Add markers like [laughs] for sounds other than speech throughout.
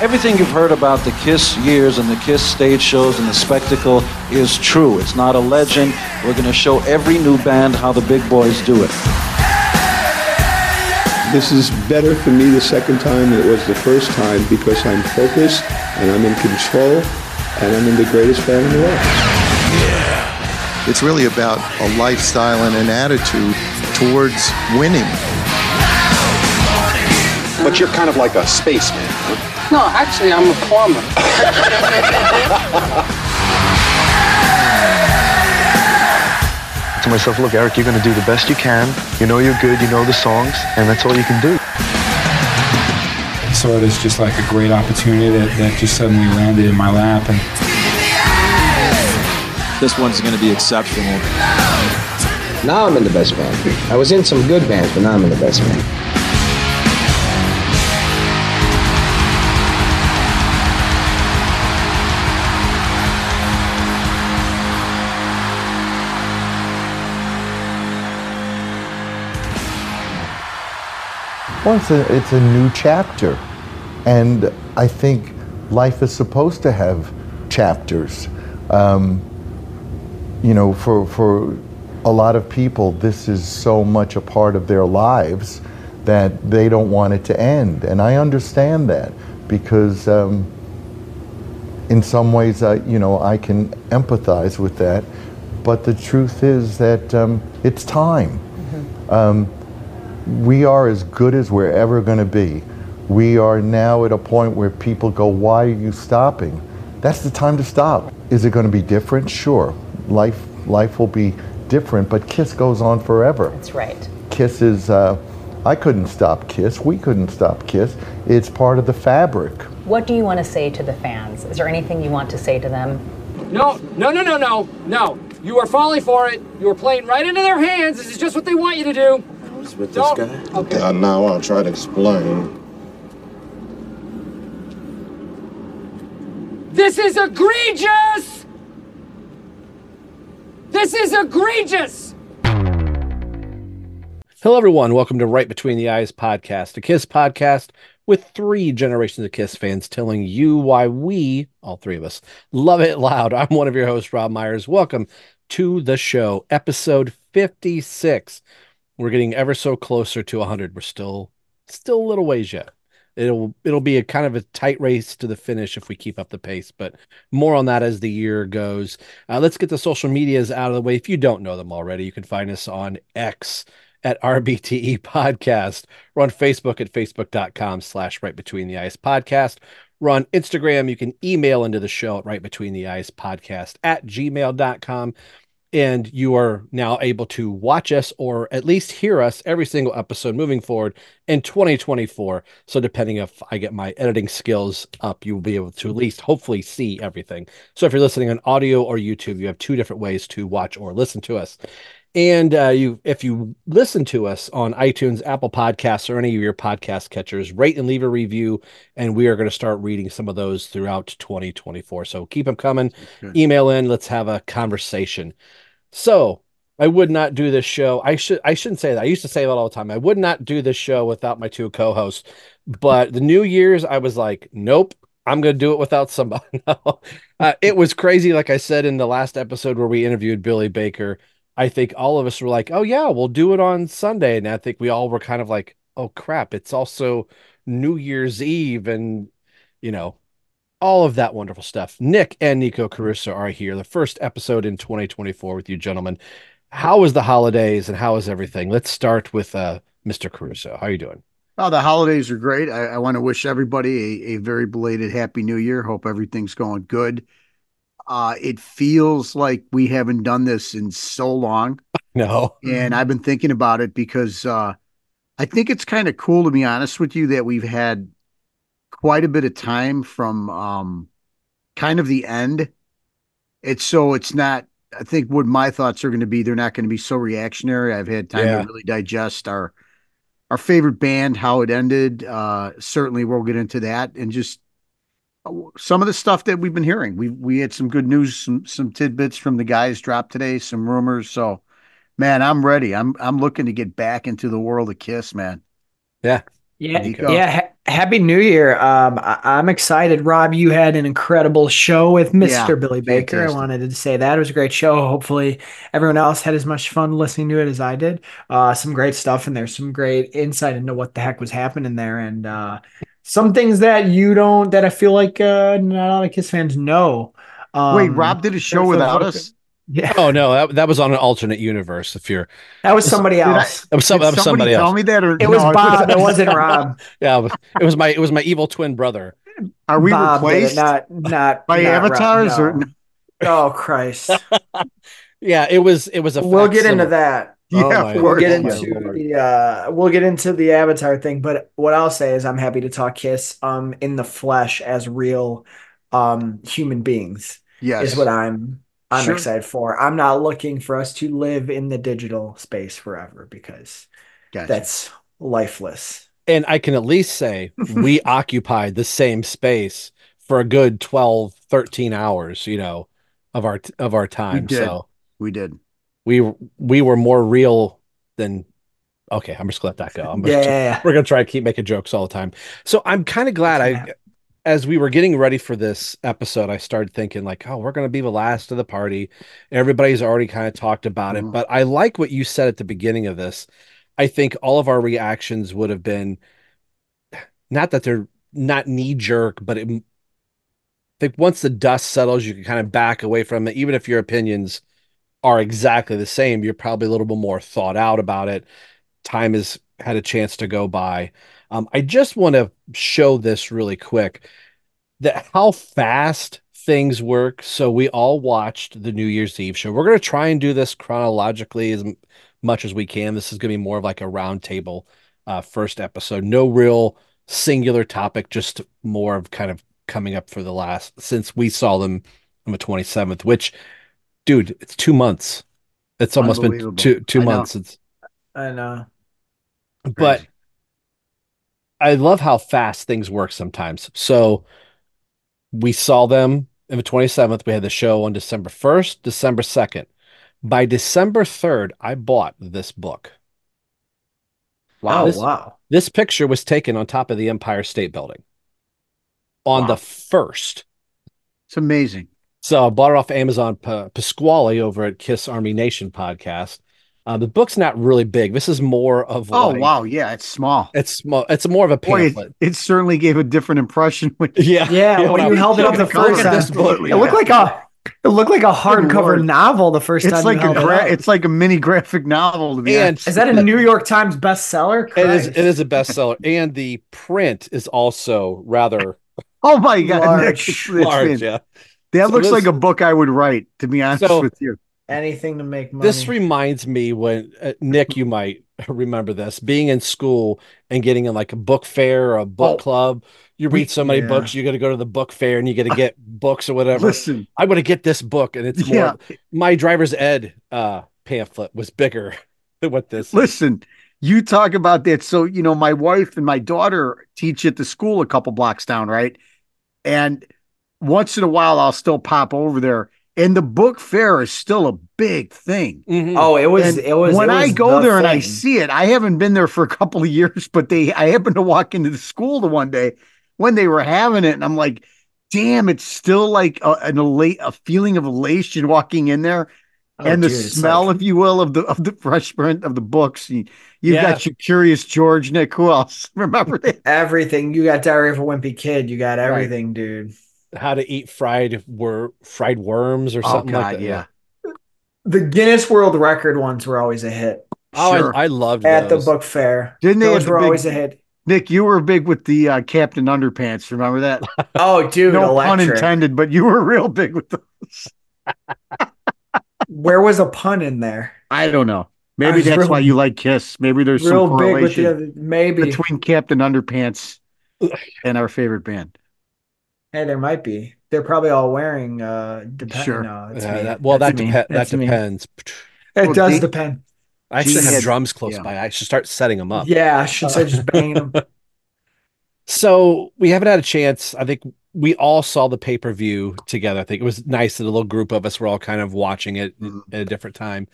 Everything you've heard about the Kiss years and the Kiss stage shows and the spectacle is true. It's not a legend. We're going to show every new band how the big boys do it. This is better for me the second time than it was the first time because I'm focused and I'm in control and I'm in the greatest band in the world. Yeah. It's really about a lifestyle and an attitude towards winning. But you're kind of like a spaceman. Huh? No, actually, I'm a plumber. to myself, look, Eric, you're going to do the best you can. You know you're good, you know the songs, and that's all you can do. I saw it as just like a great opportunity that, that just suddenly landed in my lap. And this one's going to be exceptional. Now I'm in the best band. I was in some good bands, but now I'm in the best band. Well, it's a, it's a new chapter. And I think life is supposed to have chapters. Um, you know, for, for a lot of people, this is so much a part of their lives that they don't want it to end. And I understand that because um, in some ways, I, you know, I can empathize with that. But the truth is that um, it's time. Mm-hmm we are as good as we're ever going to be. We are now at a point where people go, Why are you stopping? That's the time to stop. Is it going to be different? Sure. Life, life will be different, but Kiss goes on forever. That's right. Kiss is, uh, I couldn't stop Kiss. We couldn't stop Kiss. It's part of the fabric. What do you want to say to the fans? Is there anything you want to say to them? No, no, no, no, no, no. You are falling for it. You are playing right into their hands. This is just what they want you to do with this guy? Okay. Uh, now I'll try to explain. This is egregious! This is egregious! Hello, everyone. Welcome to Right Between the Eyes podcast, a Kiss podcast with three generations of Kiss fans telling you why we, all three of us, love it loud. I'm one of your hosts, Rob Myers. Welcome to the show, episode 56. We're getting ever so closer to 100. We're still still a little ways yet. It'll it'll be a kind of a tight race to the finish if we keep up the pace, but more on that as the year goes. Uh, let's get the social medias out of the way. If you don't know them already, you can find us on X at RBTE [laughs] Podcast. We're on Facebook at facebook.com slash right between the eyes podcast. We're on Instagram. You can email into the show at right between the eyes podcast at gmail.com and you are now able to watch us or at least hear us every single episode moving forward in 2024 so depending if i get my editing skills up you will be able to at least hopefully see everything so if you're listening on audio or youtube you have two different ways to watch or listen to us and uh, you, if you listen to us on iTunes, Apple Podcasts, or any of your podcast catchers, rate and leave a review, and we are going to start reading some of those throughout 2024. So keep them coming. Email in. Let's have a conversation. So I would not do this show. I should I shouldn't say that. I used to say that all the time. I would not do this show without my two co-hosts. But the New Year's, I was like, nope, I'm gonna do it without somebody. [laughs] uh, it was crazy. Like I said in the last episode where we interviewed Billy Baker, I think all of us were like, oh yeah, we'll do it on Sunday, and I think we all were kind of like, oh crap, it's also New Year's Eve, and you know, all of that wonderful stuff. Nick and Nikko Caruso are here. The first episode in 2024 with you, gentlemen. How was the holidays and how is everything? Let's start with uh, Mr. Caruso. How are you doing? Oh, the holidays are great. I, I want to wish everybody a, a, very belated Happy New Year. Hope everything's going good. Uh, it feels like we haven't done this in so long. [laughs] No. And I've been thinking about it because uh, I think it's kind of cool, to be honest with you, that we've had quite a bit of time from um, kind of the end. It's so it's not. I think what my thoughts are going to be, they're not going to be so reactionary. I've had time yeah. to really digest our our favorite band, how it ended. Uh, certainly, we'll get into that and just uh, some of the stuff that we've been hearing. We we had some good news, some some tidbits from the guys dropped today, some rumors. So, man, I'm ready. I'm I'm looking to get back into the world of Kiss, man. Yeah, yeah, yeah. Happy New Year. Um, I- I'm excited. Rob, you had an incredible show with Mr. Yeah, Billy Baker. I wanted to say that. It was a great show. Hopefully, everyone else had as much fun listening to it as I did. Uh, some great stuff in there, some great insight into what the heck was happening there. And uh, some things that you don't, that I feel like uh, not a lot of Kiss fans know. Um, Wait, Rob did a show without us? Yeah. Oh no, that, that was on an alternate universe. If you're That was somebody Did I- else. that was, some, Did that was somebody tell else. me that, or It was Bob. It [laughs] wasn't Rob. Yeah, it was- it was my it was my evil twin brother. Are we Bob it, replaced not not by not Rob, avatars or? Oh Christ! [laughs] Yeah, it was it was a. we'll get into that. Yeah, Oh, of We'll course. get God. into the uh, we'll get into the Avatar thing, but what I'll say is I'm happy to talk Kiss um in the flesh as real um human beings Yes. is what I'm I'm Sure. excited for. I'm not looking for us to live in the digital space forever because Gotcha. that's lifeless. And I can at least say we [laughs] occupied the same space for a good 12, 13 hours, you know, of our of our time. did. So we did. we we were more real than okay, I'm just gonna let that go. I'm Yeah, just- yeah, yeah. we're gonna try to keep making jokes all the time. So I'm kind of glad I as we were getting ready for this episode, I started thinking like, oh, we're gonna be the last of the party. Everybody's already kind of talked about it, Mhm. but I like what you said at the beginning of this. I think all of our reactions would have been not that they're not knee jerk, but it, I think once the dust settles, you can kind of back away from it, even if your opinions are exactly the same. You're probably a little bit more thought out about it. Time has had a chance to go by. Um, I just want to show this really quick that how fast things work. So we all watched the New Year's Eve show. We're going to try and do this chronologically as m- much as we can. This is going to be more of like a roundtable uh, first episode. No real singular topic, just more of kind of coming up for the last since we saw them on the 27th, which dude, it's two months. It's almost been two two I know. months. It's I know. but I love how fast things work sometimes. So we saw them on the 27th. We had the show on December 1st, December 2nd. By December 3rd, I bought this book. Wow, oh, This- wow. This picture was taken on top of the Empire State Building on the first. It's amazing. So I bought it off Amazon Pa- Pasquale over at Kiss Army Nation podcast. Uh, the book's not really big. This is more of Oh like- wow, yeah, it's small. It's small. It's more of a Boy, it, pamphlet. it certainly gave a different impression. When, yeah, [laughs] Yeah, when you held it up the first time, Absolutely, it looked like a it looked like a hardcover novel the first It's time. like you a held it up. it's like a mini graphic novel. To be And- honest. Is that a New York Times bestseller? It is. Christ. It is a bestseller, and the print is also rather [laughs] Oh my god, Nick, Large. it's- it's large. Yeah. That So looks this- like a book I would write. To be honest So- with you, anything to make money. This reminds me when uh, Nick, you might [laughs] remember this, being in school and getting in like a book fair or a book Oh. club. You read so many yeah. books, you got to go to the book fair and you got to get [laughs] books or whatever. listen, I want to get this book, and it's more. Yeah. My driver's ed uh, pamphlet was bigger [laughs] than what this. is. listen. You talk about that. So you know, my wife and my daughter teach at the school a couple blocks down, right? And once in a while, I'll still pop over there. And the book fair is still a big thing. Mhm. oh, it was. And it was. when it I go the there and I see it, I haven't been there for a couple of years, but they I happened to walk into the school the one day when they were having it, and I'm like, damn, it's still like a, an elate a feeling of elation walking in there. Oh, and the dude, smell, like- if you will, of the of the fresh print of the books. You, you've Yeah. got your Curious George, Nick. Who else? [laughs] Remember that? everything. You got Diary of a Wimpy Kid. You got everything, dude. How to eat fried wor- fried worms or Oh something God, like that. yeah. The Guinness World Record ones were always a hit Oh, Sure. I, I loved at those. the book fair. Didn't they Those were big- always a hit. Nick, you were big with the uh, Captain Underpants. Remember that? [laughs] Oh, dude, no pun intended, but you were real big with those. [laughs] Where was a pun in there? I don't know. Maybe that's real- why you like Kiss. Maybe there's Real some big with correlation the other. Maybe. between Captain Underpants [laughs] and our favorite band. Hey, there might be. They're probably all wearing. Uh, depend. Sure. No, it's Yeah, that- well, That's that depe- that depends. It Well, does they- depend. I actually She have drums close yeah. by. I should start setting them up. Yeah, I should say just [laughs] banging them. So we haven't had a chance. I think we all saw the pay per view together. I think it was nice that a little group of us were all kind of watching it Mm-hmm. at a different time.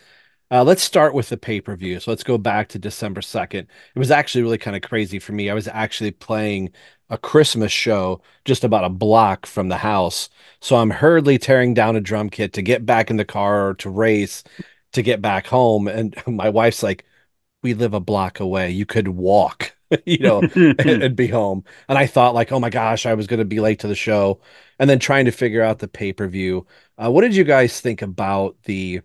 Uh, let's start with the pay per view. So let's go back to December 2nd. It was actually really kind of crazy for me. I was actually playing a Christmas show just about a block from the house. So I'm hurriedly tearing down a drum kit to get back in the car or to race to get back home. And [laughs] my wife's like, We live a block away. You could walk, [laughs] you know, and, [laughs] and be home. And I thought, like, oh my gosh, I was going to be late to the show. And then trying to figure out the pay per view. Uh, what did you guys think about the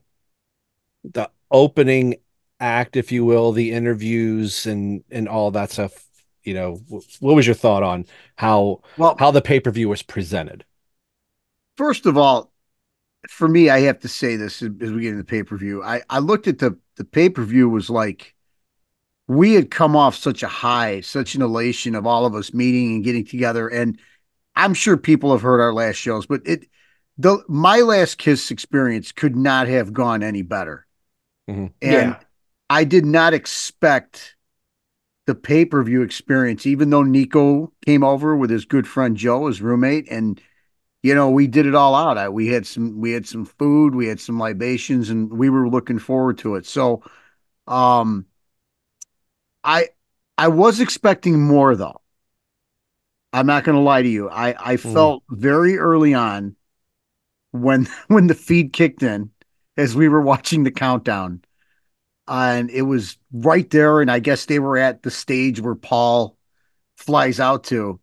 the opening act, if you will, the interviews and and all that stuff? You know, what was your thought on how well how the pay per view was presented? First of all, for me, I have to say this as we get into the pay per view. I I looked at the the pay per view was like we had come off such a high, such an elation of all of us meeting and getting together, and I'm sure people have heard our last shows, but it the my last kiss experience could not have gone any better. Mm-hmm. And Yeah. I did not expect the pay per view experience, even though Nikko came over with his good friend Joe, his roommate, and you know we did it all out. I, we had some we had some food, we had some libations, and we were looking forward to it. So, um, I I was expecting more though. I'm not going to lie to you. I I felt very early on when [laughs] when the feed kicked in as we were watching the countdown and it was right there and i guess they were at the stage where paul flies out to.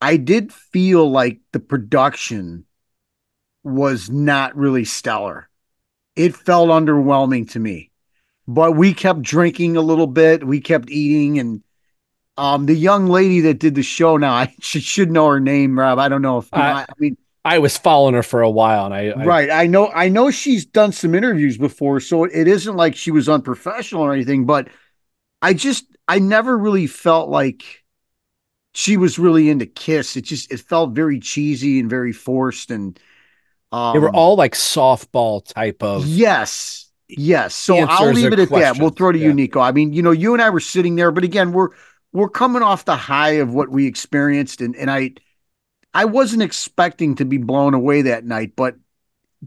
I did feel like the production was not really stellar. It felt underwhelming to me but we kept drinking a little bit. We kept eating and um the young lady that did the show now [laughs] i should, should know her name rob. I don't know if I- I mean I was following her for a while, and I, I right. I know i know she's done some interviews before so it isn't like she was unprofessional or anything but i just i never really felt like she was really into kiss. It just it felt very cheesy and very forced and um, they were all like softball type of yes yes. So i'll leave it at that. We'll throw to Yeah. you nikko. I mean you know you and i were sitting there but again we're we're coming off the high of what we experienced and and i i wasn't expecting to be blown away that night but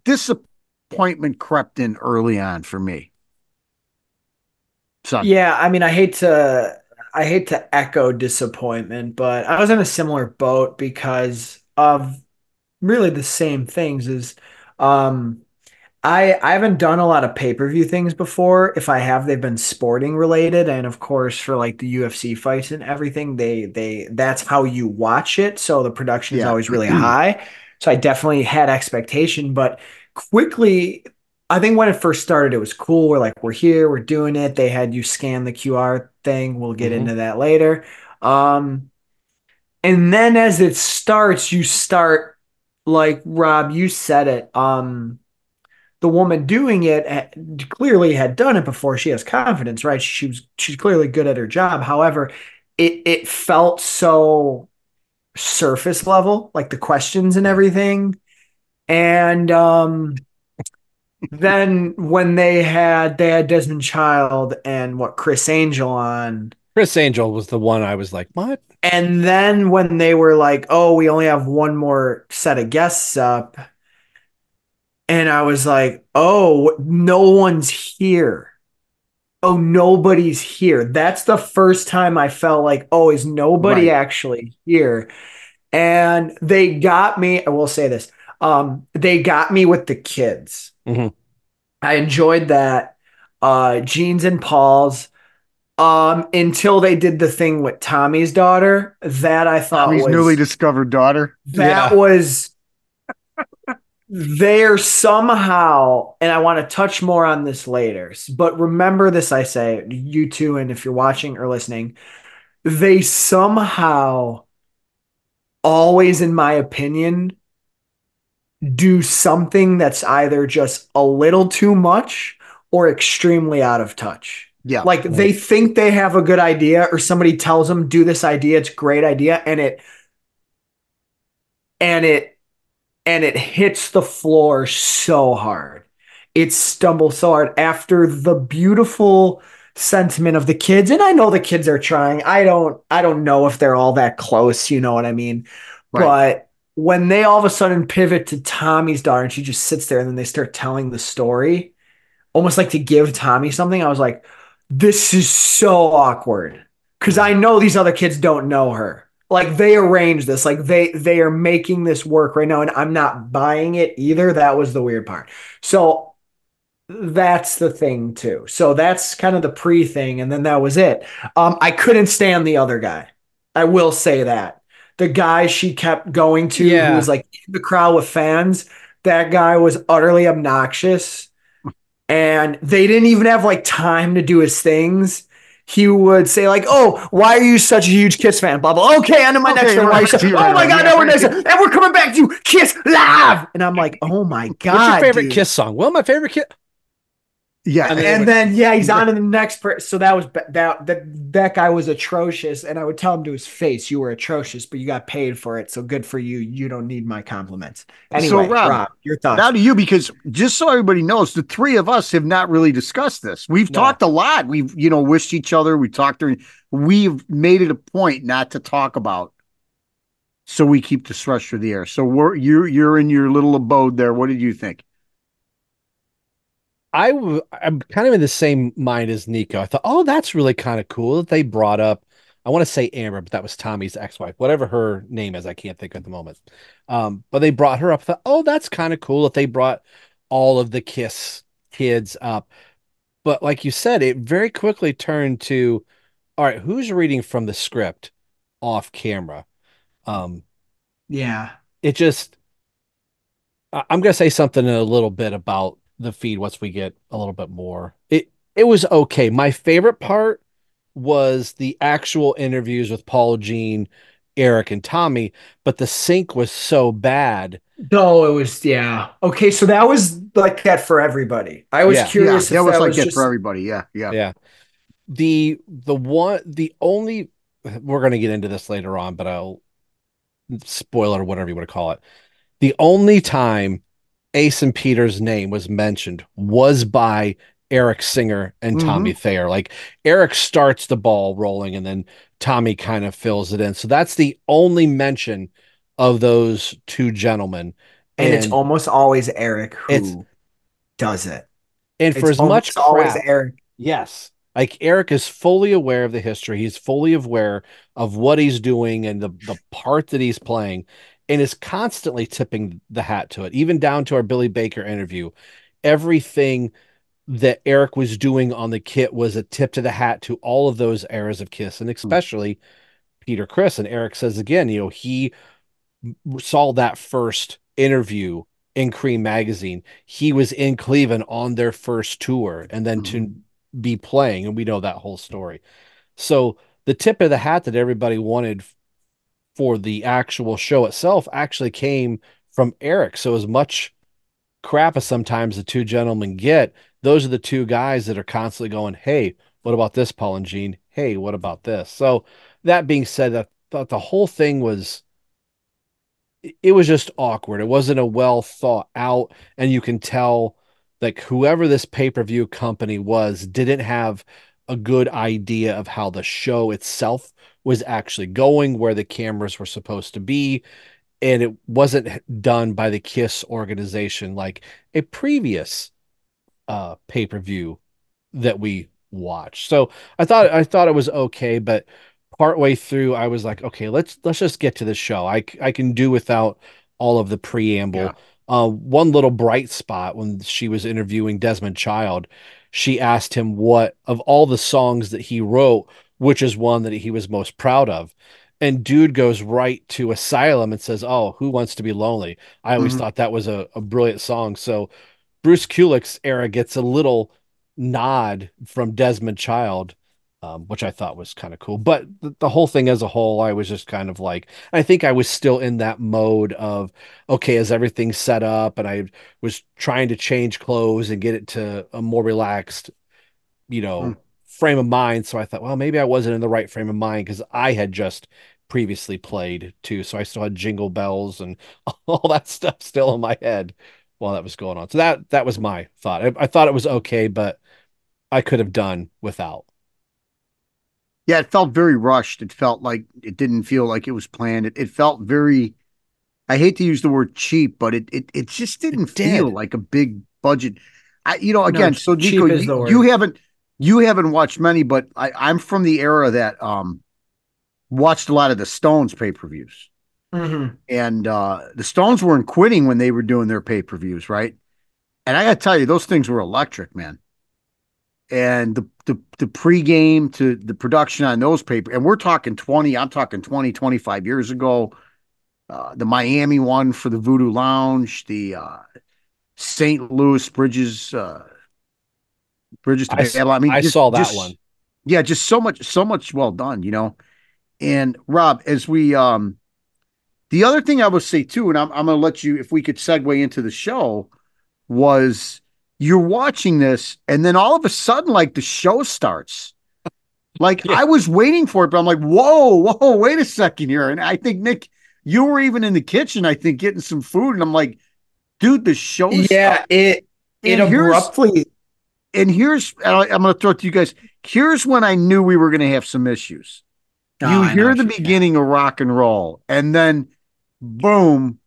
disappointment crept in early on for me. Son Yeah, I mean, I hate to I hate to echo disappointment, but I was in a similar boat because of really the same things as um I I haven't done a lot of pay-per-view things before. If I have, they've been sporting related and of course for like the UFC fights and everything, they they that's how you watch it. So the production is Yeah. always really high. So I definitely had expectation, but quickly I think when it first started, it was cool. We're like, we're here, we're doing it. They had you scan the QR thing. We'll get Mhm. into that later. Um, and then as it starts, you start like Rob, you said it. Um, the woman doing it had- clearly had done it before. She has confidence, right? She was she's clearly good at her job. However, it it felt so surface level, like the questions and everything. And um then when they had they had Desmond Child and what Criss Angel on, Criss Angel was the one I was like, what? and then when they were like, "Oh, we only have one more set of guests up," and I was like, "Oh, no one's here." Oh, nobody's here. That's the first time I felt like, "Oh, is nobody Right. actually here?" And they got me. I will say this. Um, they got me with the kids. Mhm. I enjoyed that. Uh, Gene's and Paul's. Um, until they did the thing with Tommy's daughter, that I thought Tommy's was newly discovered daughter that Yeah. was there somehow, and I want to touch more on this later. But remember this, I say, you too, and if you're watching or listening, they somehow always, in my opinion, do something that's either just a little too much or extremely out of touch. yeah Like they think they have a good idea, or somebody tells them do this idea, it's a great idea, and it and it and it hits the floor so hard. It stumbles so hard after the beautiful sentiment of the kids. And I know the kids are trying. I don't I don't know if they're all that close, you know what I mean? Right. But when they all of a sudden pivot to Tommy's daughter and she just sits there and then they start telling the story, almost like to give Tommy something. I was like, this is so awkward because I know these other kids don't know her. Like they arranged this, like they they are making this work right now, and I'm not buying it either. That was the weird part. So that's the thing too. So that's kind of the pre thing, and then that was it. Um, I couldn't stand the other guy. I will say that the guy she kept going to, Yeah. who was like in the crowd with fans, that guy was utterly obnoxious, and they didn't even have like time to do his things. He would say like, "Oh, why are you such a huge Kiss fan?" Blah blah. Okay, on to my Okay, next one. Why are you right, right, oh my god, yeah, no, we're next, and we're coming back to Kiss live. And I'm like, oh my god, What's your favorite dude. Kiss song? Well, my favorite Kiss. Yeah, And, then- yeah, he's on to the next person. So that was that that that guy was atrocious, and I would tell him to his face, "You were atrocious, but you got paid for it, so good for you. You don't need my compliments." Anyway, so Rob, Rob, your thoughts? Now to you, because just so everybody knows, the three of us have not really discussed this. We've No. talked a lot. We've you know wished each other. We talked during. We've made it a point not to talk about, so we keep the stress through the air. So we're you're you're in your little abode there. What did you think? I w- I'm kind of in the same mind as Nikko. I thought, oh, that's really kind of cool that they brought up. I want to say Amber, but that was Tommy's ex-wife, whatever her name is. I can't think at the moment. Um, but they brought her up. I thought, oh, that's kind of cool that they brought all of the Kiss kids up. But like you said, it very quickly turned to, all right, who's reading from the script off camera? Um, yeah, it just I'm gonna say something in a little bit about the feed once we get a little bit more. It it was okay. My favorite part was the actual interviews with Paul Gene, Eric, and Tommy, but the sync was so bad. no, it was yeah. Okay, so that was like that for everybody. I was Yeah. curious. yeah, if that was like was that just- for everybody. Yeah, yeah. Yeah. The the one the only we're gonna get into this later on, but I'll spoiler whatever you want to call it. The only time Ace and Peter's name was mentioned was by Eric Singer and mm-hmm. Tommy Thayer. Like Eric starts the ball rolling and then Tommy kind of fills it in. So that's the only mention of those two gentlemen. and, it's almost always Eric who It's- does it. and for It's as much almost always Eric. Yes. Like Eric is fully aware of the history. He's fully aware of what he's doing and the, the part that he's playing and is constantly tipping the hat to it, even down to our Billy Baker interview. Everything that Eric was doing on the kit was a tip to the hat to all of those eras of Kiss and hmm. especially Peter Criss. And Eric says again, you know, he saw that first interview in Creem magazine. He was in Cleveland on their first tour and then to hmm. be playing, and we know that whole story. So the tip of the hat that everybody wanted for the actual show itself actually came from Eric. So as much crap as sometimes the two gentlemen get, those are the two guys that are constantly going, Hey, what about this, Paul and Gene? Hey, what about this? So that being said, I thought the whole thing was it- was just awkward. It wasn't a well thought out, and you can tell like whoever this pay-per-view company was didn't have a good idea of how the show itself was actually going, where the cameras were supposed to be, and it wasn't done by the Kiss organization like a previous uh pay-per-view that we watched. So I thought I thought it was okay, but partway through I was like, okay, let's let's just get to the show. I I can do without all of the preamble. Uh, one little bright spot when she was interviewing Desmond Child, she asked him what of all the songs that he wrote, which is one that he was most proud of. And dude goes right to Asylum and says, "Oh, who wants to be lonely?" I always Mhm. thought that was a, a brilliant song. So Bruce Kulick's era gets a little nod from Desmond Child, um, which I thought was kind of cool. But the, the whole thing as a whole, I was just kind of like, I think I was still in that mode of, okay, is everything set up? And I was trying to change clothes and get it to a more relaxed, you know, Hmm. Frame of mind. So I thought, well, maybe I wasn't in the right frame of mind because I had just previously played too. So I still had jingle bells and [laughs] all that stuff still in my head while that was going on. So that that was my thought. I, I thought it was okay, but I could have done without. Yeah, it felt very rushed. It felt like it didn't feel like it was planned. It, it felt very I hate to use the word cheap, but it it, it just didn't did. feel like a big budget. I, you know, again, No, so Nikko, is the you, you haven't you haven't watched many, but I, I'm from the era that um watched a lot of the Stones pay per views, Mhm. and uh the Stones weren't quitting when they were doing their pay per views, right? And I got to tell you, those things were electric, man. And the the the pregame to the production on those paper, and we're talking 20, I'm talking 20, 25 years ago. Uh, the Miami one for the Voodoo Lounge, the uh, St. Louis Bridges, uh, Bridges to I Babylon. I mean, I just- saw that just- one. Yeah, just so much, so much well done, you know. And Rob, as we um the other thing I would say too, and I'm I'm gonna let you if we could segue into the show, was you're watching this, and then all of a sudden, like the show starts. Like I was waiting for it, but I'm like, whoa, whoa, wait a second here. And I think Nick, you were even in the kitchen, I think, getting some food, and I'm like, dude, the show. Yeah, it it And abruptly And here's I'm going to throw it to you guys. Here's when I knew we were going to have some issues. Oh, you I hear the beginning of rock and roll, and then boom,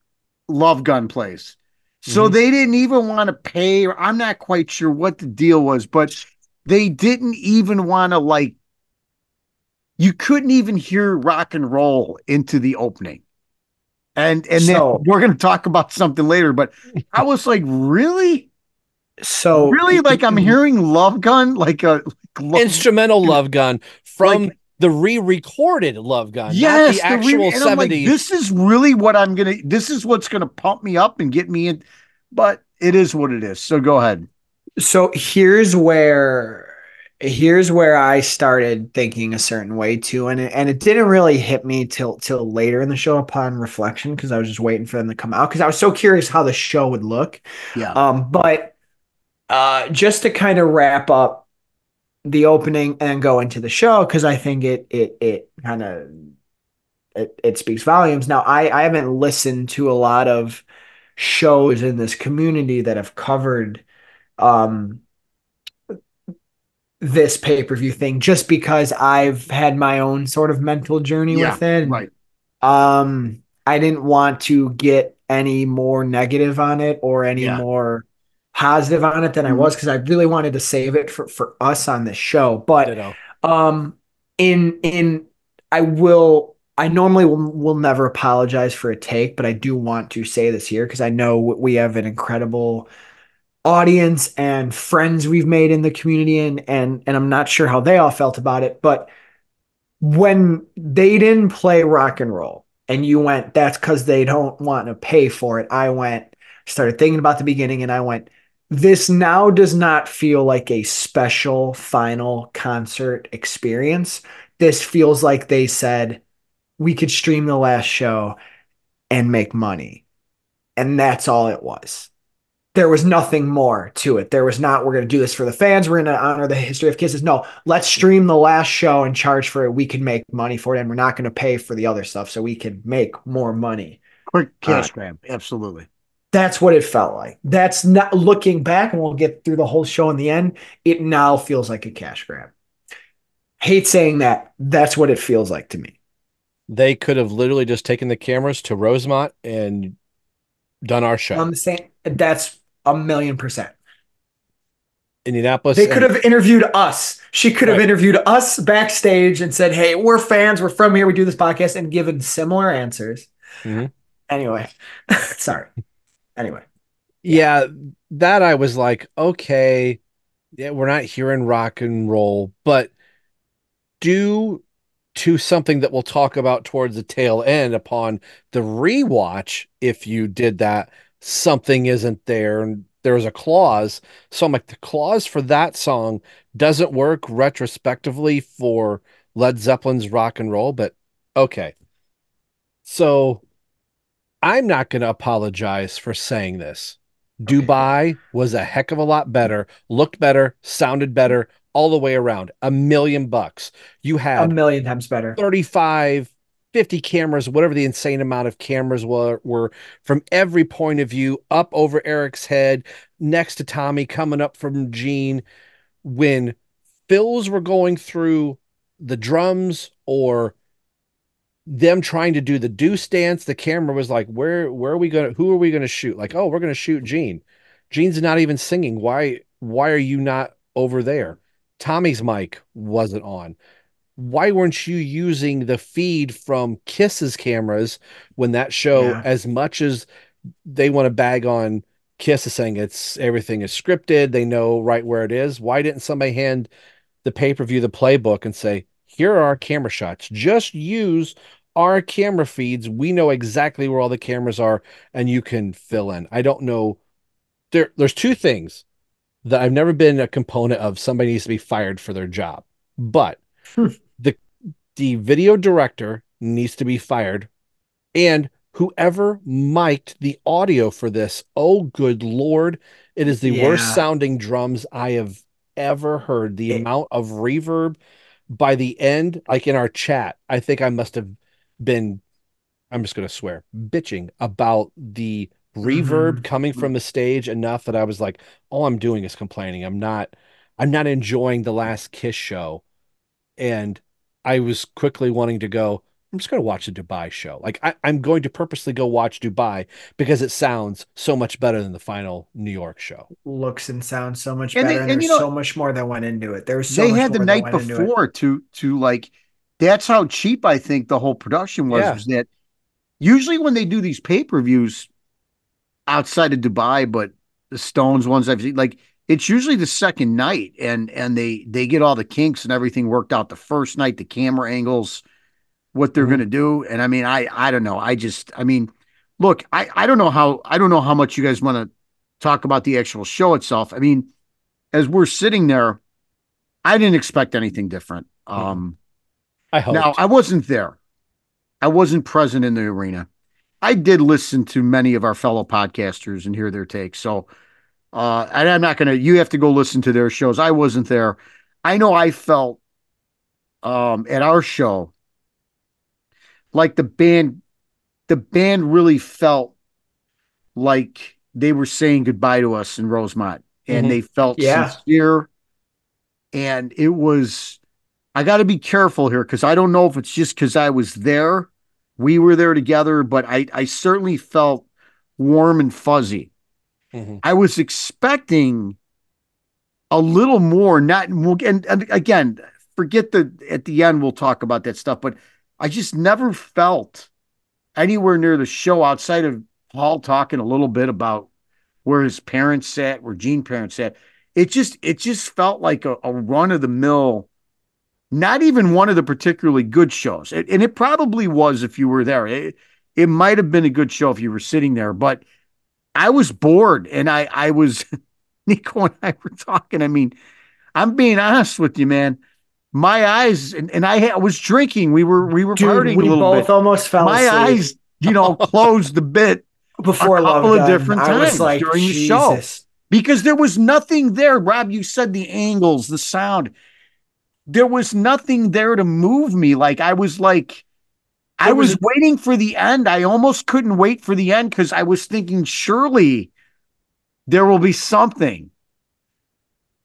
Love Gun plays. So Mm-hmm. they didn't even want to pay. Or I'm not quite sure what the deal was, but they didn't even want to like. You couldn't even hear rock and roll into the opening, and and then So- we're going to talk about something later. But I was like, really, so really, like I'm hearing Love Gun, like a like Love- Instrumental Love Gun from the re-recorded Love Gun, Yes, not the the re- actual and I'm like, this is really what I'm gonna. This is what's gonna pump me up and get me in. But it is what it is. So go ahead. so here's where here's where I started thinking a certain way too, and it, and it didn't really hit me till till later in the show upon reflection because I was just waiting for them to come out because I was so curious how the show would look. Yeah. Um, but uh, just to kind of wrap up the opening and go into the show because I think it it it kind of it, it speaks volumes. Now I I haven't listened to a lot of shows in this community that have covered um this pay-per-view thing just because I've had my own sort of mental journey Yeah, with it. right. Um I didn't want to get any more negative on it or any Yeah. more positive on it than I was because I really wanted to save it for for us on this show. But Ditto. um in in I will I normally will, will never apologize for a take, but I do want to say this here because I know we have an incredible audience and friends we've made in the community and and and I'm not sure how they all felt about it, but when they didn't play rock and roll and you went that's cuz they don't want to pay for it. I went started thinking about the beginning and I went this now does not feel like a special final concert experience. This feels like they said we could stream the last show and make money. And that's all it was. There was nothing more to it. There was not, we're going to do this for the fans. We're going to honor the history of Kisses. No, let's stream the last show and charge for it. We can make money for it. And we're not going to pay for the other stuff so we can make more money. Quick cash Uh, grab. Absolutely. That's what it felt like. That's not looking back, and we'll get through the whole show in the end. It now feels like a cash grab. Hate saying that. That's what it feels like to me. They could have literally just taken the cameras to Rosemont and done our show. I'm saying that's a million percent. Indianapolis. They could and- have interviewed us. She could have interviewed us backstage and said, "Hey, we're fans. We're from here. We do this podcast," and given similar answers. Mhm. Anyway, [laughs] sorry. Anyway, Yeah, that I was like, okay, yeah, we're not hearing rock and roll, but due to something that we'll talk about towards the tail end upon the rewatch, if you did that, something isn't there and there's a clause. So I'm like, the clause for that song doesn't work retrospectively for Led Zeppelin's rock and roll, but okay. So I'm not going to apologize for saying this. Dubai was a heck of a lot better, looked better, sounded better all the way around. A million bucks. You have a million times better. 35, 50 cameras, whatever the insane amount of cameras were, were from every point of view, up over Eric's head, next to Tommy, coming up from Gene. When fills were going through the drums or them trying to do the deuce dance, the camera was like, where where are we gonna who are we gonna shoot? Like, oh, we're gonna shoot Gene. Gene's not even singing. Why why are you not over there? Tommy's mic wasn't on. Why weren't you using the feed from Kiss's cameras when that show, Yeah. as much as they want to bag on Kiss is saying it's everything is scripted, they know right where it is. Why didn't somebody hand the pay-per-view the playbook and say, here are our camera shots. Just use our camera feeds. We know exactly where all the cameras are, and you can fill in. I don't know. There, there's two things that I've never been a component of. Somebody needs to be fired for their job, but hmm. the the video director needs to be fired, and whoever mic'd the audio for this, oh good lord, it is the worst sounding drums I have ever heard. The amount of reverb by the end, like in our chat, I think I must have been, I'm just going to swear, bitching about the reverb Mhm. coming from the stage enough that I was like, all I'm doing is complaining. I'm not, I'm not enjoying the last Kiss show. And I was quickly wanting to go, I'm just going to watch the Dubai show. Like I, I'm going to purposely go watch Dubai because it sounds so much better than the final New York show. Looks and sounds so much And better, they- and, and there's you know- so much more that went into it. There's so they much had the more that night went into it. before to to like that's how cheap I think the whole production was, Yeah. was that usually when they do these pay-per-views outside of Dubai, but the Stones ones I've seen, like it's usually the second night and and they they get all the kinks and everything worked out the first night, the camera angles, what they're gonna do. And I mean, I I don't know. I just I mean, look, I I don't know how I don't know how much you guys want to talk about the actual show itself. I mean, as we're sitting there, I didn't expect anything different. Um I hope. now I wasn't there. I wasn't present in the arena. I did listen to many of our fellow podcasters and hear their takes. So uh and I'm not gonna you have to go listen to their shows. I wasn't there. I know I felt um at our show like the band the band really felt like they were saying goodbye to us in Rosemont and Mhm. they felt Yeah. sincere and it was I got to be careful here because I don't know if it's just because I was there, we were there together, but I I certainly felt warm and fuzzy. Mhm. I was expecting a little more, not and, and again, forget the at the end we'll talk about that stuff, but I just never felt anywhere near the show outside of Paul talking a little bit about where his parents sat, where Gene parents sat. It just it just felt like a, a run of the mill, not even one of the particularly good shows. It- and it probably was if you were there. It, it might have been a good show if you were sitting there, but I was bored and I I was [laughs] Nikko and I were talking. I mean, I'm being honest with you, man. My eyes and, and I ha- was drinking. We were we were Dude, partying we a little both bit. almost fell My asleep. eyes, you know, [laughs] closed a bit Before a couple of different I times like, during the show because there was nothing there. Rob, you said the angles, the sound. There was nothing there to move me. Like I was like, I There was was waiting for the end. I almost couldn't wait for the end because I was thinking, surely there will be something.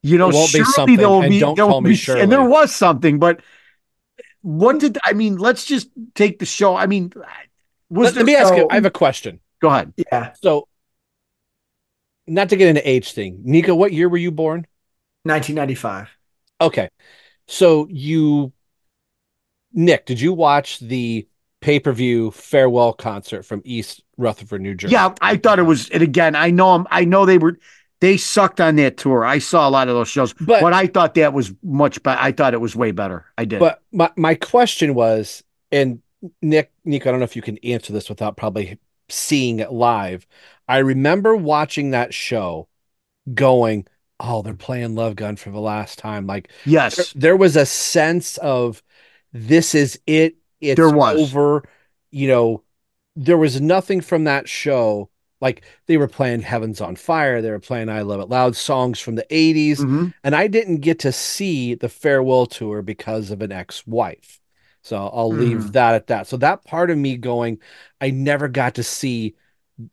You know, There won't be surely something, there will and be. don't there will call me be- Shirley. And there was something, but what did I mean? Let's just take the show. I mean, was Let, there, let me ask you. I have a question. Go ahead. Yeah. So, not to get into age thing, Nikko, what year were you born? 1995. Okay, so you, Nick, did you watch the pay per view farewell concert from East Rutherford, New Jersey? Yeah, I thought it was. And again, I know 'em- I know they were. They sucked on that tour. I saw a lot of those shows, But- but, I thought that was much better. I thought it was way better. I did. But my, my question was, and Nick, Nick, I don't know if you can answer this without probably seeing it live. I remember watching that show going, oh, they're playing Love Gun for the last time. Like, yes, there, there was a sense of this is it. It's There was. over. You know, there was nothing from that show. Like they were playing Heaven's on Fire, they were playing I Love It Loud songs from the 80s. Mhm. And I didn't get to see the farewell tour because of an ex-wife. So I'll leave Mhm. that at that. So that part of me going, I never got to see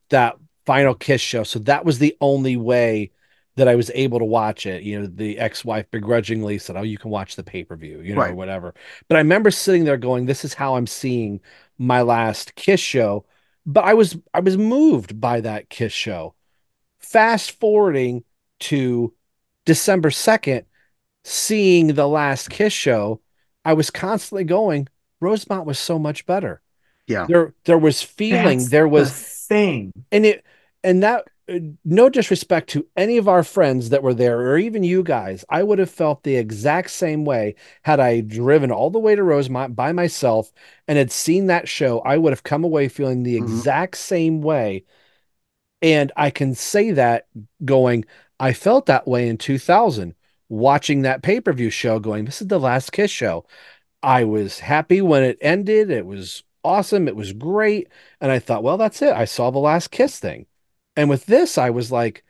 that final kiss show. So that was the only way that I was able to watch it. You know, the ex-wife begrudgingly said, Oh, you can watch the pay-per-view, you know, or whatever. But I remember sitting there going, This is how I'm seeing my last kiss show. But I was I was moved by that kiss show. fast forwarding to December 2nd, seeing the last Kiss show, I was constantly going, Rosemont was so much better. Yeah. There there was feeling, That's there was the thing. and it and that no disrespect to any of our friends that were there or even you guys i would have felt the exact same way had i driven all the way to rosemont by myself and had seen that show. I would have come away feeling the mm-hmm. exact same way. And i can say that going i felt that way in 2000 watching that pay-per-view show going this is the last kiss show. I was happy when it ended. It was awesome. It was great. And i thought well that's it. I saw the last kiss thing and with this, I was like,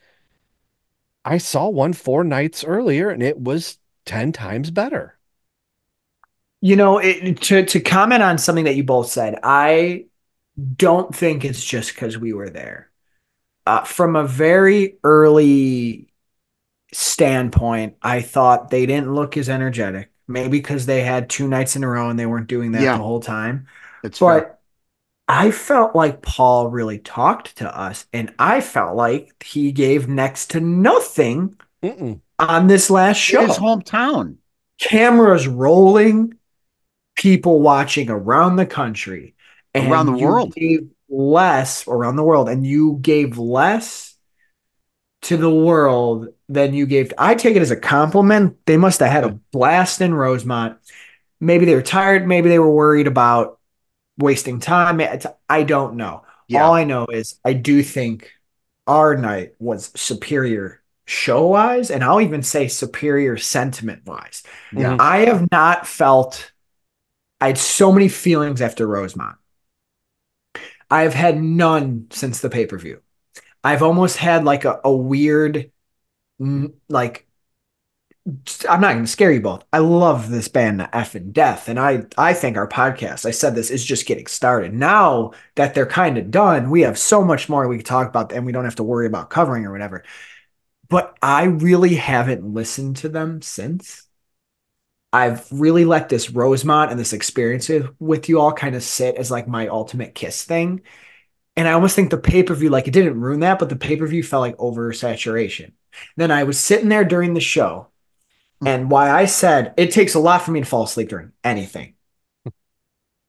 I saw one four nights earlier and it was 10 times better. You know, it, to to comment on something that you both said, I don't think it's just because we were there. Uh, from a very early standpoint, I thought they didn't look as energetic. Maybe because they had two nights in a row and they weren't doing that Yeah. the whole time. It's but fair. I felt like Paul really talked to us, and I felt like he gave next to nothing Mm-mm. on this last show. His hometown. Cameras rolling, people watching around the country, Around the you world. gave less around the world, and you gave less to the world than you gave. I take it as a compliment. They must have had a blast in Rosemont. Maybe they were tired. Maybe they were worried about wasting time. It's- I don't know. Yeah. All I know is I do think our night was superior show wise, and I'll even say superior sentiment wise. Yeah. I have not felt, I had so many feelings after Rosemont. I have had none since the pay per view. I've almost had like a, a weird, like, I'm not going to scare you both. I love this band, F and Death, and I I think our podcast. I said this is just getting started. Now that they're kind of done, we have so much more we can talk about, and we don't have to worry about covering or whatever. But I really haven't listened to them since. I've really let this Rosemont and this experience with you all kind of sit as like my ultimate kiss thing. And I almost think the pay per view, like it didn't ruin that, but the pay per view felt like oversaturation. Then I was sitting there during the show, and why I said it takes a lot for me to fall asleep during anything.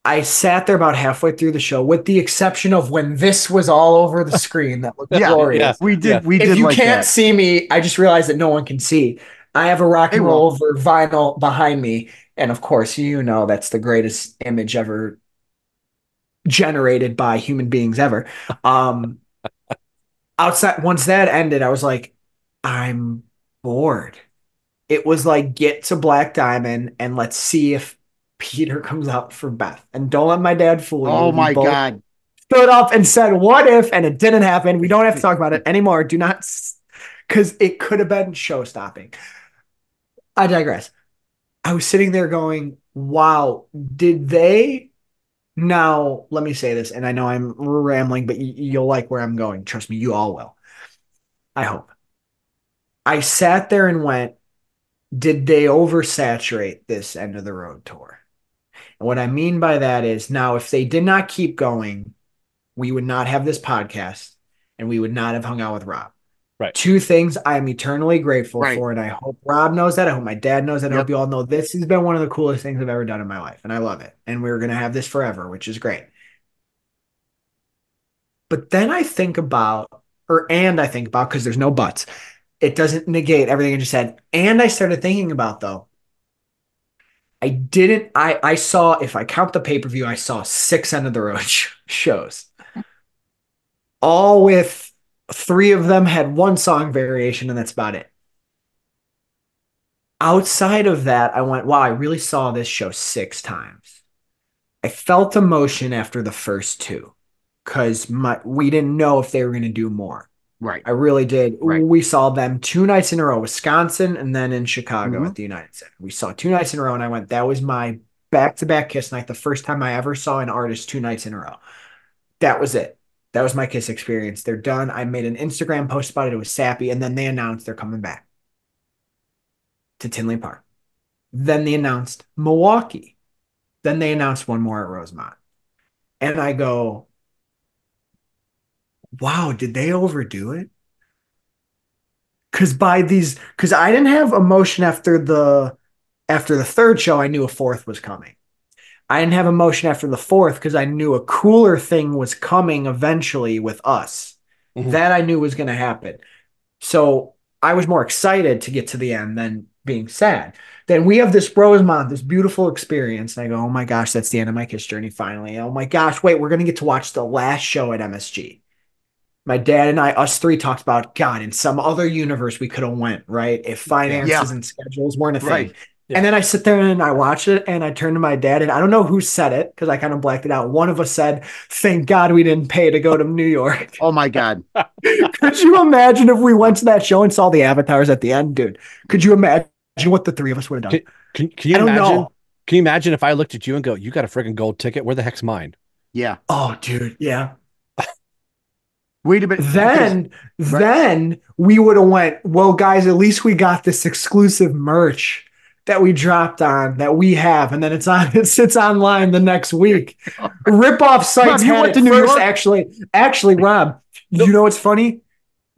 I sat there about halfway through the show, with the exception of when this was all over the screen. That looked [laughs] Yeah, glorious. yeah, we did- we did. if did you like can't that. see me, I just realized that no one can see. I have a rock and roll over vinyl behind me, and of course, you know that's the greatest image ever generated by human beings ever. Um, [laughs] outside, once that ended, I was like, I'm bored. It was like get to Black Diamond and let's see if Peter [laughs] comes out for Beth. And don't let my dad fool you. Oh my God. Stood up and said, "What if?" And it didn't happen. We don't have to talk about it anymore. Do not, because it could have been show stopping. I digress. I was sitting there going, "Wow, did they?" Now, let me say this, and I know I'm rambling, but y- you'll like where I'm going. Trust me, you all will. I hope. I sat there and went, did they oversaturate this end of the road tour? And what I mean by that is now, if they did not keep going, we would not have this podcast and we would not have hung out with Rob. Right. Two things I am eternally grateful Right. for. And I hope Rob knows that. I hope my dad knows that. I hope you all know this has been one of the coolest things I've ever done in my life. And I love it. And we're going to have this forever, which is great. But then I think about, or and I think about, because there's no buts, it doesn't negate everything I just said. And I started thinking about though, I didn't, I, I saw, if I count the pay per view, I saw six end of the road sh- [laughs] shows, all with three of them had one song variation, and that's about it. Outside of that, I went, wow, I really saw this show six times. I felt emotion after the first two because my we didn't know if they were going to do more. Right. I really did. Right. We saw them two nights in a row, Wisconsin and then in Chicago Mhm. at the United Center. We saw two nights in a row, and I went, that was my back to back kiss night. The first time I ever saw an artist two nights in a row. That was it. That was my kiss experience. They're done. I made an Instagram post about it. It was sappy. And then they announced they're coming back to Tinley Park. Then they announced Milwaukee. Then they announced one more at Rosemont. And I go, wow, did they overdo it? Cause by these, cause I didn't have emotion after the after the third show, I knew a fourth was coming. I didn't have emotion after the fourth because I knew a cooler thing was coming eventually with us. Mhm. That I knew was going to happen. So I was more excited to get to the end than being sad. Then we have this Rosemont, this beautiful experience. And I go, oh my gosh, that's the end of my Kiss journey finally. Oh my gosh, wait, we're going to get to watch the last show at MSG. My dad and I, us three, talked about God in some other universe we could have went right if finances Yeah. and schedules weren't a thing. Right. And then I sit there and I watch it and I turn to my dad and I don't know who said it because I kind of blacked it out. One of us said, "Thank God we didn't pay to go to New York." Oh my God. [laughs] could you imagine if we went to that show and saw the avatars at the end, dude? Could you imagine what the three of us would have done? Can, can you I don't imagine? know. Can you imagine if I looked at you and go, "You got a freaking gold ticket? Where the heck's mine?" Yeah. Oh, dude, yeah. Wait a minute. Then, then we would have went. Well, guys, at least we got this exclusive merch that we dropped on that we have, and then it's on. [laughs] It sits online the next week. Rip off sites Rob, you had went it to New first. York? Actually, actually, Rob, you know what's funny?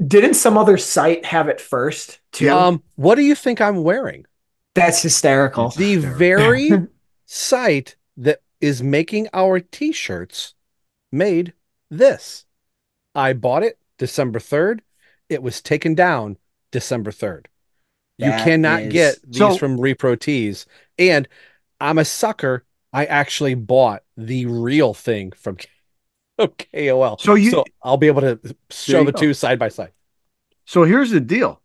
Didn't some other site have it first too? Um, what do you think I'm wearing? That's hysterical. The very [laughs] site that is making our t-shirts made this. I bought it December 3rd. It was taken down December 3rd. You cannot is- get these So- from Repro Tees. And I'm a sucker. I actually bought the real thing from [laughs] KOL. So you- I'll be able to show the go. two side by side. So here's the deal.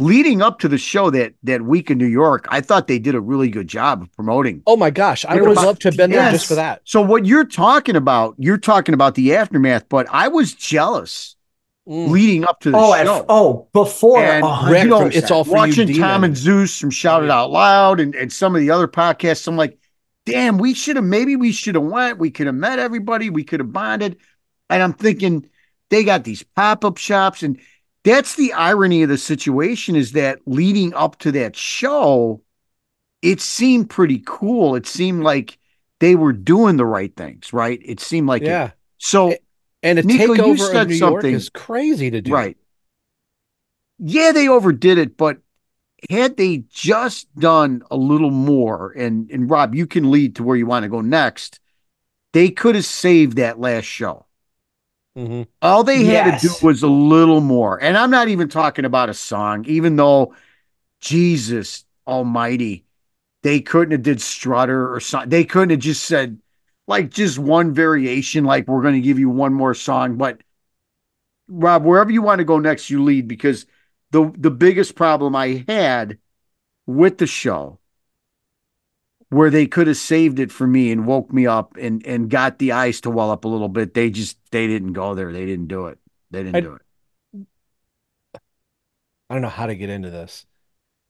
Leading up to the show that that week in New York, I thought they did a really good job of promoting. Oh my gosh, I would have about- loved to have been there just for that. So what you're talking about, you're talking about the aftermath, but I was jealous Mm. leading up to the oh, at- show. oh, before and you know. It's All For You watching Demon. Tom and Zeus from Shout It Out Loud and, and some of the other podcasts, I'm like, damn, we should have maybe we should have went. We could have met everybody, we could have bonded. And I'm thinking they got these pop-up shops, and that's the irony of the situation is that leading up to that show, it seemed pretty cool. It seemed like they were doing the right things, right? It seemed like it. Yeah. So And a Nikko, you takeover said of New York is crazy to do. Right. Yeah, they overdid it, but had they just done a little more, and and Rob, you can lead to where you want to go next, they could have saved that last show. Mhm. All they had to do was a little more. And I'm not even talking about a song, even though Jesus Almighty, they couldn't have did Strutter or something. They couldn't have just said like just one variation, like we're going to give you one more song. But Rob, wherever you want to go next, you lead because the the biggest problem I had with the show where they could have saved it for me and woke me up and and got the ice to well up a little bit. They just they didn't go there. They didn't do it. They didn't I- do it. I don't know how to get into this.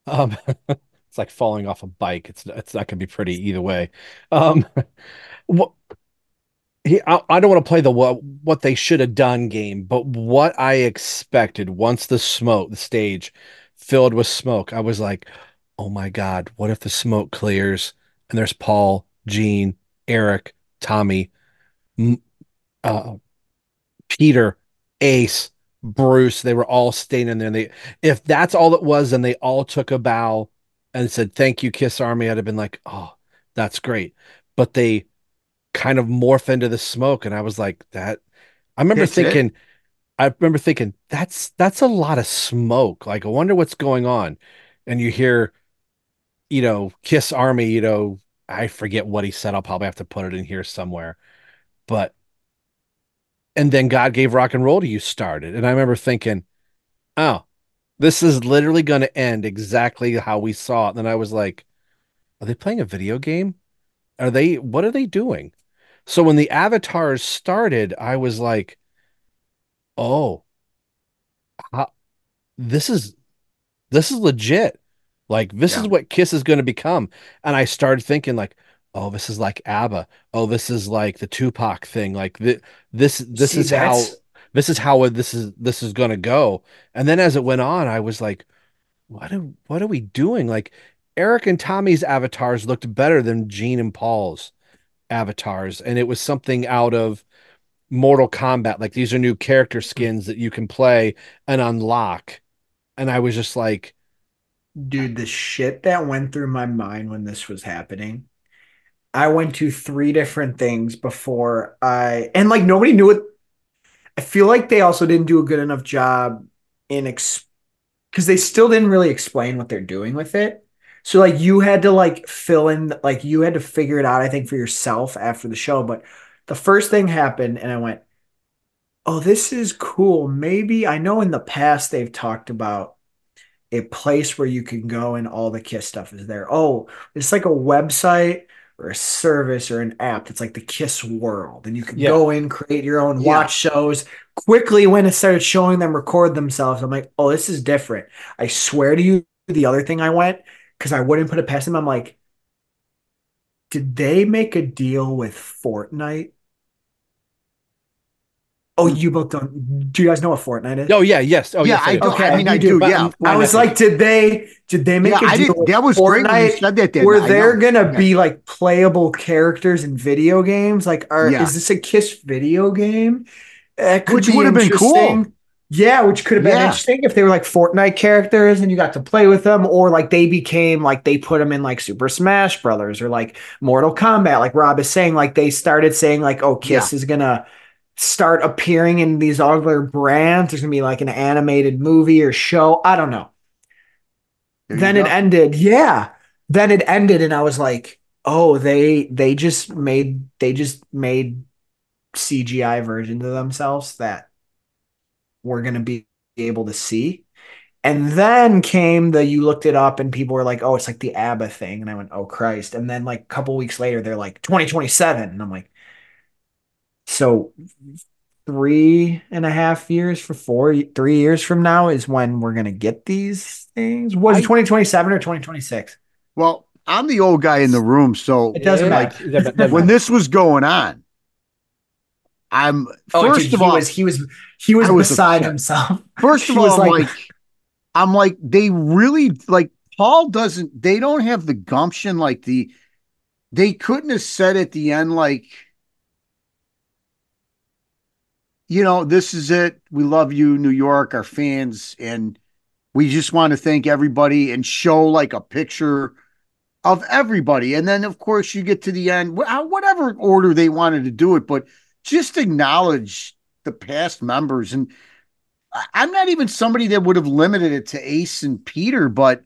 Um, [laughs] it's like falling off a bike. It's it's not gonna be pretty either way. Um, [laughs] what he, I, I don't want to play the what what they should have done game, but what I expected once the smoke, the stage filled with smoke, I was like, oh my god, what if the smoke clears and there's Paul, Gene, Eric, Tommy, uh, Peter, Ace, Bruce, they were all standing there. And they, if that's all it was, and they all took a bow and said, Thank you, Kiss Army, I'd have been like, Oh, that's great. But they kind of morph into the smoke. And I was like, That, I remember That's it? thinking, I remember thinking, That's, that's a lot of smoke. Like, I wonder what's going on. And you hear, you know, Kiss Army, you know, I forget what he said. I'll probably have to put it in here somewhere. But and then God gave rock and roll to you started. And I remember thinking, oh, this is literally going to end exactly how we saw it. And then I was like, are they playing a video game? Are they, what are they doing? So when the avatars started, I was like, oh, how, this is, this is legit. Like, this is what Kiss is going to become. And I started thinking, like, oh, this is like ABBA. Oh, this is like the Tupac thing. Like, th- this, this See, is how this is how this is this is going to go and then as it went on i was like what are, what are we doing like eric and tommy's avatars looked better than gene and paul's avatars and it was something out of mortal kombat like these are new character skins that you can play and unlock and I was just like, Dude, the shit that went through my mind when this was happening. I went to three different things before I and like nobody knew it. I feel like they also didn't do a good enough job in because they still didn't really explain what they're doing with it. So like you had to like fill in like you had to figure it out, I think, for yourself after the show. But the first thing happened and I went, Oh, this is cool. Maybe I know in the past they've talked about a place where you can go and all the Kiss stuff is there. Oh, it's like a website or a service or an app that's like the Kiss World, and you can Yeah. go in, create your own, Yeah. watch shows. Quickly, when it started showing them record themselves, I'm like, oh, this is different. I swear to you, the other thing I went because I wouldn't put it past them. I'm like, did they make a deal with Fortnite? Oh, you both don't. Do you guys know what Fortnite is? oh yeah, yes, oh Yeah, yes, I do. I mean, I you do, yeah. I was like, did they? Did they make Yeah, a I deal that was great when you Fortnite said that, Dan. Where I they're gonna Yeah. be like playable characters in video games? Like, are Yeah. is this a Kiss video game? It could Which be would have been cool. Yeah, which could have been Yeah. interesting if they were like Fortnite characters and you got to play with them, or like they became like they put them in like Super Smash Brothers or like Mortal Kombat. Like Rob is saying, like they started saying like, oh, Kiss is gonna start appearing in these other brands. There's gonna be like an animated movie or show. I don't know. There then it ended. Yeah. Then it ended, and I was like, oh, they they just made they just made CGI versions of themselves that we're gonna be able to see. And then came the you looked it up and people were like, oh, it's like the ABBA thing. And I went, oh Christ. And then like a couple weeks later, they're like 2027. And I'm like, so three and a half years for four, three years from now is when we're gonna get these things. Was it 2027 or 2026? Well, I'm the old guy in the room, so It doesn't like, matter. Doesn't- doesn't when matter. this was going on, I'm Oh, first dude, of he all, was he was he was was beside upset. himself. [laughs] First of all, was I'm like, I'm like, they really like Paul doesn't. They don't have the gumption like the. They couldn't have said at the end like, you know, this is it. We love you, New York, our fans, and we just want to thank everybody and show like a picture of everybody. And then, of course, you get to the end, whatever order they wanted to do it, but just acknowledge the past members. And I'm not even somebody that would have limited it to Ace and Peter, but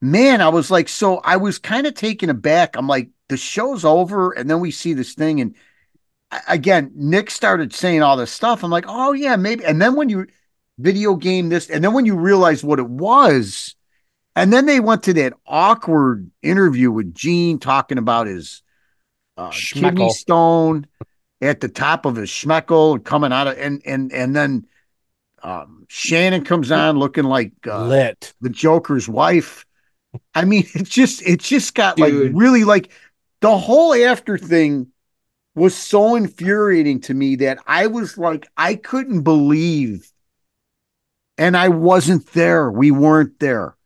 man, I was like, so I was kind of taken aback. I'm like, the show's over, and then we see this thing, and again, Nick started saying all this stuff. I'm like, oh yeah, maybe. And then when you video game this, and then when you realize what it was, and then they went to that awkward interview with Gene talking about his uh, kidney stone at the top of his schmeckle coming out of, and and and then um, Shannon comes on looking like uh, lit the Joker's wife. I mean, [laughs] it just it just got like really like the whole after thing was so infuriating to me that I was like I couldn't believe and I wasn't there. We weren't there.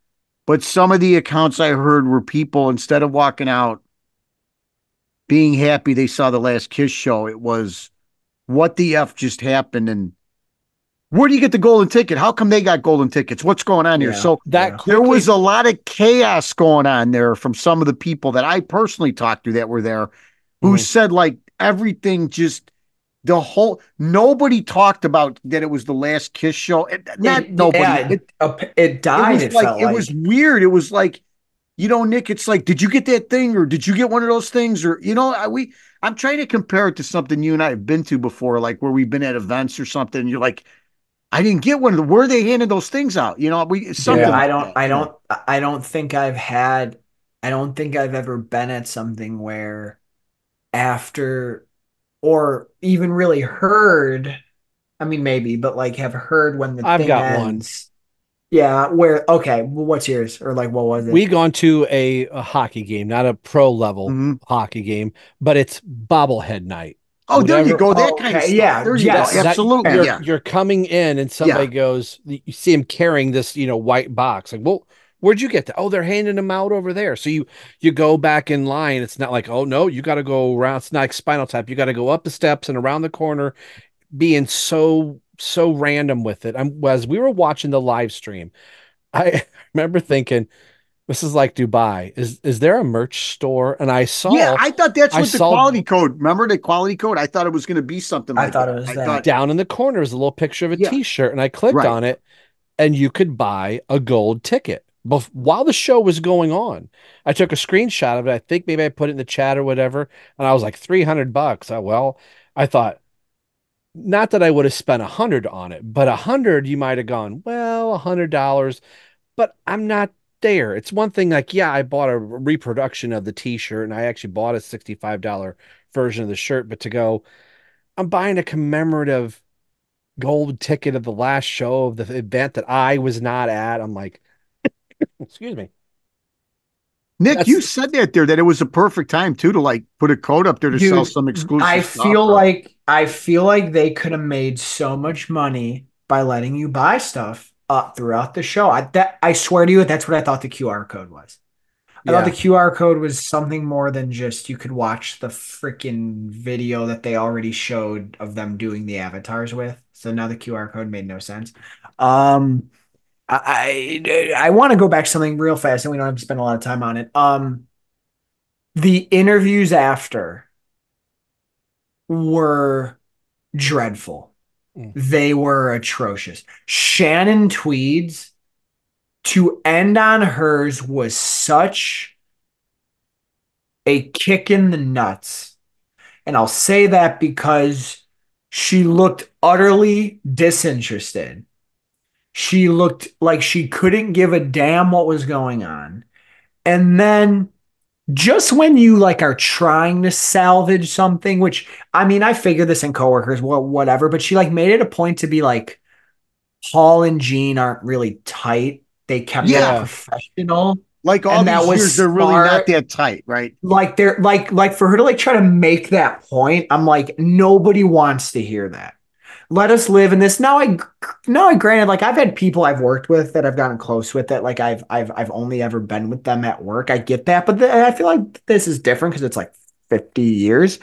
But some of the accounts I heard were people instead of walking out being happy they saw the last Kiss show, it was what the F just happened and where do you get the golden ticket? How come they got golden tickets? What's going on here? Yeah, So that there was a lot of chaos going on there from some of the people that I personally talked to that were there who Mhm. said like everything just the whole nobody talked about that it was the last kiss show. It- Not It- nobody. yeah, It- uh, it died. it was It, like it like. was weird. It was like, you know, Nick. It's like, did you get that thing, or did you get one of those things, or you know, I, we. I'm trying to compare it to something you and I have been to before, like where we've been at events or something. And you're like, I didn't get one of the. Where they handed those things out? You know, we something. Yeah, I don't. that, I don't. I don't think I've had. I don't think I've ever been at something where, after, or even really heard. I mean, maybe, but like have heard when the I've thing got one. ends. Yeah, where okay, well, what's yours or like what was it? we gone to a, a hockey game, not a pro level Mhm. hockey game, but it's bobblehead night. Oh, there you go. That Oh, kind of okay, stuff. yeah, there you yes. go. That- Absolutely. you're, yeah. you're coming in and somebody goes, you see him carrying this, you know, white box. Like, well, where'd you get that? Oh, they're handing them out over there. So you you go back in line. It's not like, oh no, you got to go around. It's not like Spinal Tap. You got to go up the steps and around the corner, being so so random with it. I'm as we were watching the live stream, [laughs] I remember thinking, this is like Dubai. Is is there a merch store? And I saw Yeah, I thought that's I what the saw- quality code. Remember the quality code? I thought it was going to be something. I thought that. it was I that. thought down in the corner is a little picture of a Yeah. shirt and I clicked Right. on it and you could buy a gold ticket. Bef- while the show was going on, I took a screenshot of it. I think maybe I put it in the chat or whatever, and I was like 300 bucks. Well, I thought not that I would have spent a hundred on it, but a hundred you might have gone, well, a hundred dollars, but I'm not there. It's one thing like, yeah, I bought a reproduction of the t-shirt and I actually bought a $65 version of the shirt, but to go, I'm buying a commemorative gold ticket of the last show of the event that I was not at. I'm like, excuse me. Nick, That's- you said that there that it was a perfect time too to like put a code up there to Dude, sell some exclusive. I stuff, feel or- like I feel like they could have made so much money by letting you buy stuff up throughout the show. I that I swear to you, that's what I thought the QR code was. I thought the QR code was something more than just you could watch the freaking video that they already showed of them doing the avatars with. So now the QR code made no sense. Um, I I, I want to go back to something real fast, and we don't have to spend a lot of time on it. Um, the interviews after were dreadful. They were atrocious. Shannon Tweed's to end on hers was such a kick in the nuts. And I'll say that because she looked utterly disinterested. She looked like she couldn't give a damn what was going on. And then just when you like are trying to salvage something, which I mean, I figure this in coworkers, well, whatever, but she like made it a point to be like, Paul and Gene aren't really tight. They kept Yeah. it professional. like all and these that was years, they're really not that tight, right? Like they're like like for her to like try to make that point, I'm like, nobody wants to hear that. Let us live in this. Now I now I granted, like I've had people I've worked with that I've gotten close with that like I've I've I've only ever been with them at work. I get that, but the, I feel like this is different because it's like 50 years.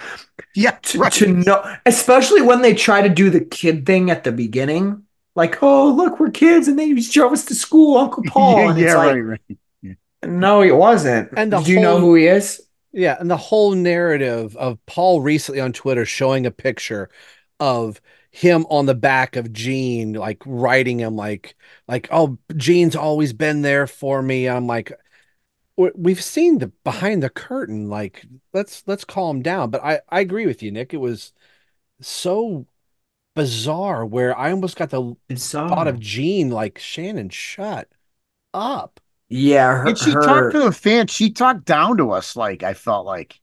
Yeah, to, right. to know, especially when they try to do the kid thing at the beginning, like, oh look, we're kids, and they just drove us to school, Uncle [laughs] Paul, yeah, and yeah, like, right, right. no, he wasn't. And the do you know who he is? Yeah, and the whole narrative of Paul recently on Twitter showing a picture of him on the back of Gene, like writing him like like oh Gene's always been there for me. I'm like we- we've seen the behind the curtain like let's let's calm down. But I I agree with you, Nick. It was so bizarre where I almost got the thought of Gene like Shannon shut up. Yeah, her, and she her- talked to the fans. She talked down to us. Like I felt like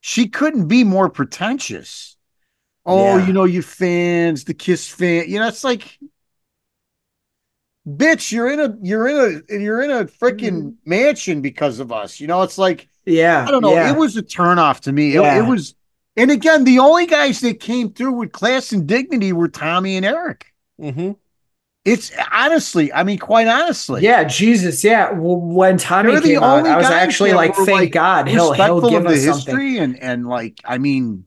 she couldn't be more pretentious. Oh, Yeah. you know, you fans, the Kiss fan. You know, it's like, bitch, you're in a, you're in a, you're in a freaking mansion because of us. You know, it's like, yeah, I don't know. yeah. It was a turnoff to me. It, Yeah. it was, and again, the only guys that came through with class and dignity were Tommy and Eric. Mm-hmm. It's honestly, I mean, quite honestly, yeah, Jesus, yeah. Well, when Tommy They're the came out, I was actually like, thank God, he'll he'll give us something. and and like I mean,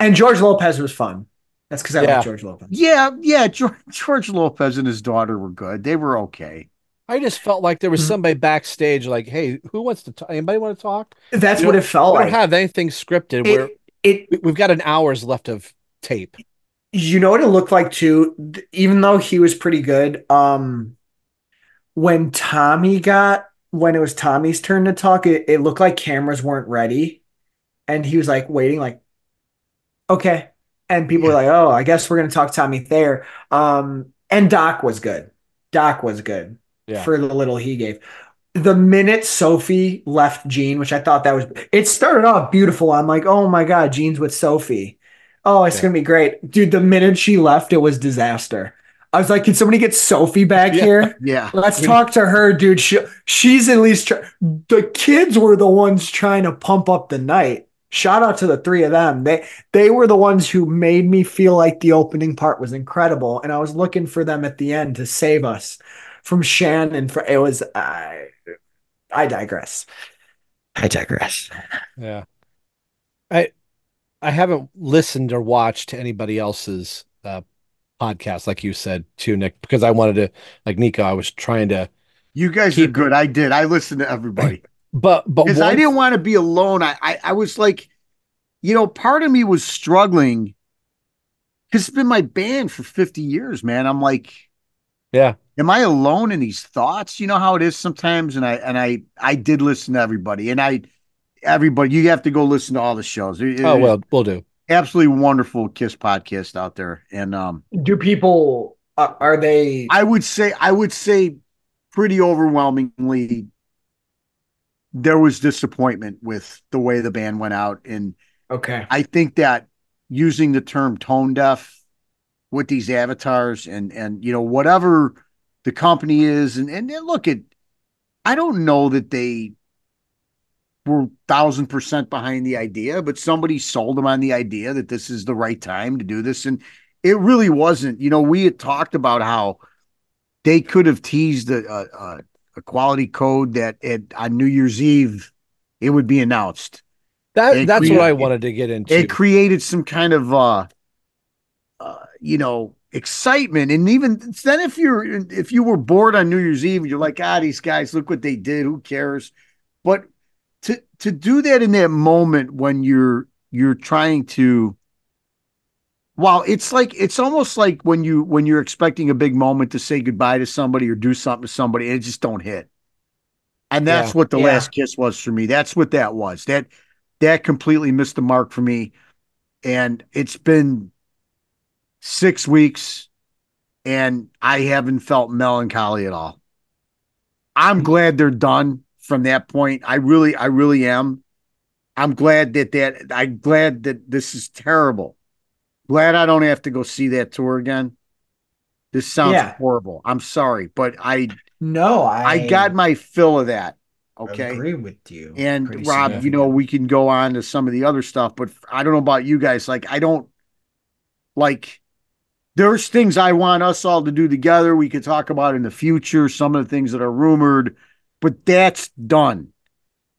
And George Lopez was fun. That's because I Yeah. like George Lopez. yeah, yeah. George, George Lopez and his daughter were good. They were okay. I just felt like there was Mm-hmm. somebody backstage, like, "Hey, who wants to talk? Anybody want to talk?" That's You what know, it felt we like. don't have anything scripted. It- Where it we- we've got an hour's left of tape. you know what it looked like too even though he was pretty good um when tommy got when it was tommy's turn to talk it, it looked like cameras weren't ready and he was like waiting like okay and people were like oh i guess we're gonna talk tommy there um and doc was good doc was good Yeah. for the little he gave the minute sophie left gene which i thought that was it started off beautiful i'm like oh my god gene's with sophie Oh, it's Yeah. gonna be great, dude. The minute she left, it was disaster. I was like, "Can somebody get Sophie back Yeah. here? [laughs] Yeah, Let's talk to her, dude. She, she's at least try- the kids were the ones trying to pump up the night. Shout out to the three of them. They they were the ones who made me feel like the opening part was incredible, and I was looking for them at the end to save us from Shannon. For it was I I digress. I digress. Yeah. I I haven't listened or watched anybody else's uh podcast, like you said too, Nick, because I wanted to, like Nikko, I was trying to. You guys keep, are good. I did. I listened to everybody. [laughs] But but because I didn't want to be alone. I, I I was like, you know, part of me was struggling because it's been my band for 50 years, man. I'm like, yeah. Am I alone in these thoughts? You know how it is sometimes. And I and I I did listen to everybody, and I everybody. You have to go listen to all the shows. It, oh well, we'll do. Absolutely wonderful Kiss podcast out there, and um, do people uh, are they? I would say I would say pretty overwhelmingly there was disappointment with the way the band went out. And okay. I think that using the term tone deaf with these avatars and and you know whatever the company is and and, look at i don't know that they were thousand percent behind the idea but somebody sold them on the idea that this is the right time to do this. And it really wasn't you know we had talked about how they could have teased a, a, a quality code that at, on New Year's Eve it would be announced. That it that's created, what I wanted to get into. It created some kind of uh, uh, you know excitement, and even then, if you're if you were bored on New Year's Eve, you're like, ah, these guys, look what they did. Who cares? But to to do that in that moment when you're you're trying to Wow, it's like it's almost like when you when you're expecting a big moment to say goodbye to somebody or do something to somebody and it just don't hit. And that's yeah, what the yeah. last kiss was for me. That's what that was. That that completely missed the mark for me. And it's been 6 weeks and I haven't felt melancholy at all. I'm glad they're done from that point. I really I really am. I'm glad that that I'm glad that this is terrible Glad I don't have to go see that tour again. This sounds yeah. horrible. I'm sorry, but I no, I I got my fill of that. Okay, I agree with you. And Rob, you know, we can go on to some of the other stuff, but I don't know about you guys. Like, I don't like. There's things I want us all to do together. We could talk about in the future. Some of the things that are rumored, but that's done.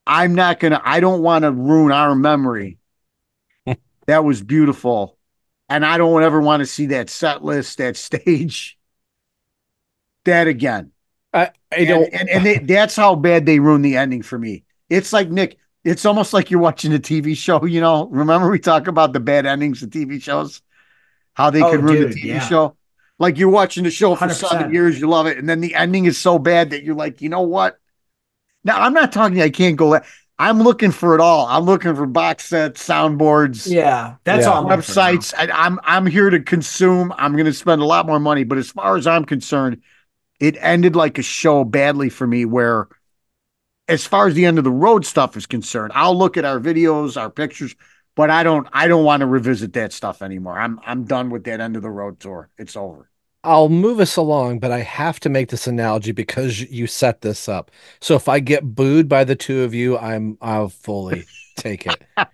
I'm not gonna. I don't want to ruin our memory. [laughs] that was beautiful and I don't ever want to see that set list, that [laughs] stage, that again. I, I don't, and and, and they, [laughs] that's how bad they ruined the ending for me. It's like Nick. It's almost like you're watching a TV show. You know, remember we talk about the bad endings of TV shows, how they oh, could ruin dude, the TV yeah. show. Like you're watching the show for 100%. seven years, you love it, and then the ending is so bad that you're like, you know what? Now I'm not talking. I can't go. I'm looking for it all. I'm looking for box sets, soundboards. Yeah, that's yeah. all. Websites. I, I'm I'm here to consume. I'm going to spend a lot more money, but as far as I'm concerned, it ended like a show badly for me. Where, as far as the end of the road stuff is concerned, I'll look at our videos, our pictures, but I don't I don't want to revisit that stuff anymore. I'm I'm done with that end of the road tour. It's over. I'll move us along, but I have to make this analogy because you set this up. So if I get booed by the two of you, I'm I'll fully take it. [laughs]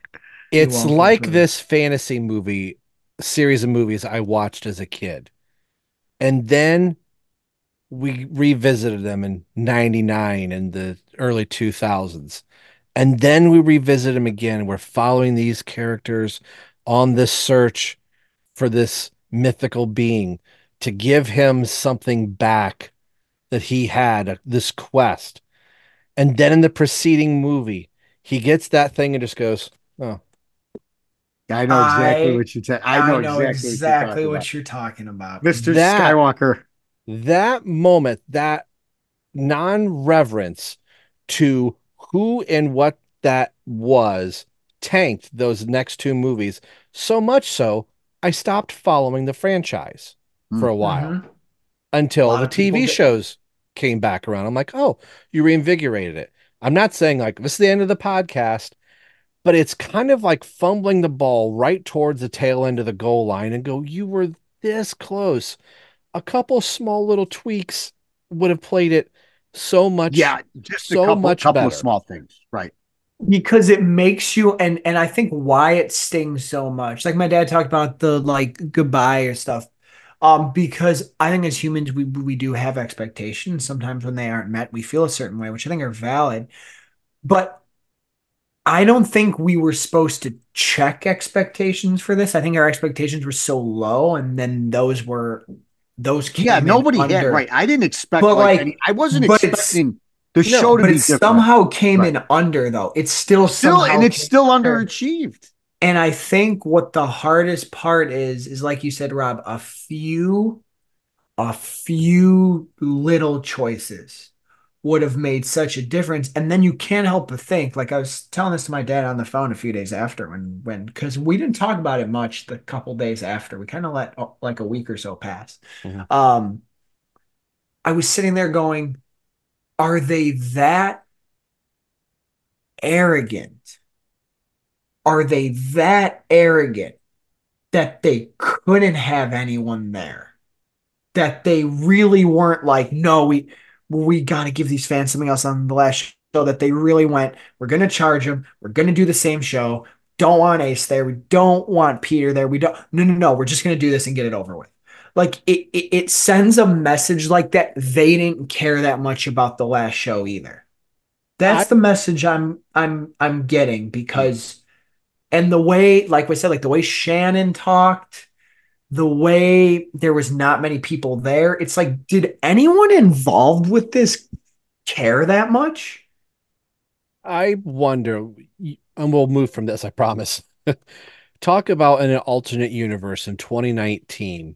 It's like this fantasy movie series of movies I watched as a kid. And then we revisited them in 99 and the early 2000s. And then we revisit them again. We're following these characters on this search for this mythical being to give him something back that he had, this quest. And then in the preceding movie, he gets that thing and just goes, Oh. I know exactly I, what you're talking. I know, I know exactly, exactly what, you're, what you're, talking about, Mr. That, Skywalker. That moment, that non-reverence to who and what that was, tanked those next two movies so much so I stopped following the franchise for a while mm-hmm. until the TV shows came back around. I'm like, oh, you reinvigorated it. I'm not saying like this is the end of the podcast, but it's kind of like fumbling the ball right towards the tail end of the goal line and go, you were this close. A couple small little tweaks would have played it so much. Yeah, just so a couple, much couple better. of small things. Right because it makes you and and I think why it stings so much. Like my dad talked about the like goodbye or stuff um, because I think as humans we we do have expectations. Sometimes when they aren't met, we feel a certain way, which I think are valid. But I don't think we were supposed to check expectations for this. I think our expectations were so low, and then those were those. Came Yeah, nobody had right. I didn't expect But, like, like, I wasn't expecting the No, show to but be it different. somehow came Right. in under though. It's still still somehow and it's still underachieved. And I think what the hardest part is is like you said, Rob, a few, a few little choices would have made such a difference. And then you can't help but think, like I was telling this to my dad on the phone a few days after when when because we didn't talk about it much the couple days after. We kind of let uh, like a week or so pass. Um I was sitting there going, are they that arrogant? Are they that arrogant that they couldn't have anyone there? That they really weren't like, no, we we got to give these fans something else on the last show. That they really went, we're going to charge them. We're going to do the same show. Don't want Ace there. We don't want Peter there. We don't. No, no, no. We're just going to do this and get it over with. Like it, it, it sends a message like that. They didn't care that much about the last show either. That's the message I'm I'm I'm getting because and the way like we said like the way Shannon talked the way there was not many people there it's like did anyone involved with this care that much I wonder, and we'll move from this, I promise. [laughs] Talk about an alternate universe in 2019,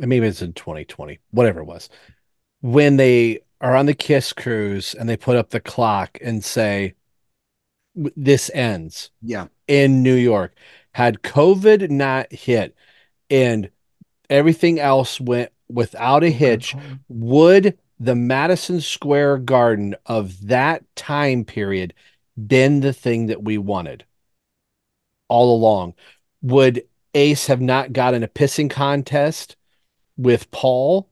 and maybe it's in 2020, whatever it was, when they are on the Kiss cruise and they put up the clock and say, "W- This ends Yeah. in New York. Had COVID not hit and everything else went without a hitch, would the Madison Square Garden of that time period been the thing that we wanted all along? Would Ace have not gotten a pissing contest with Paul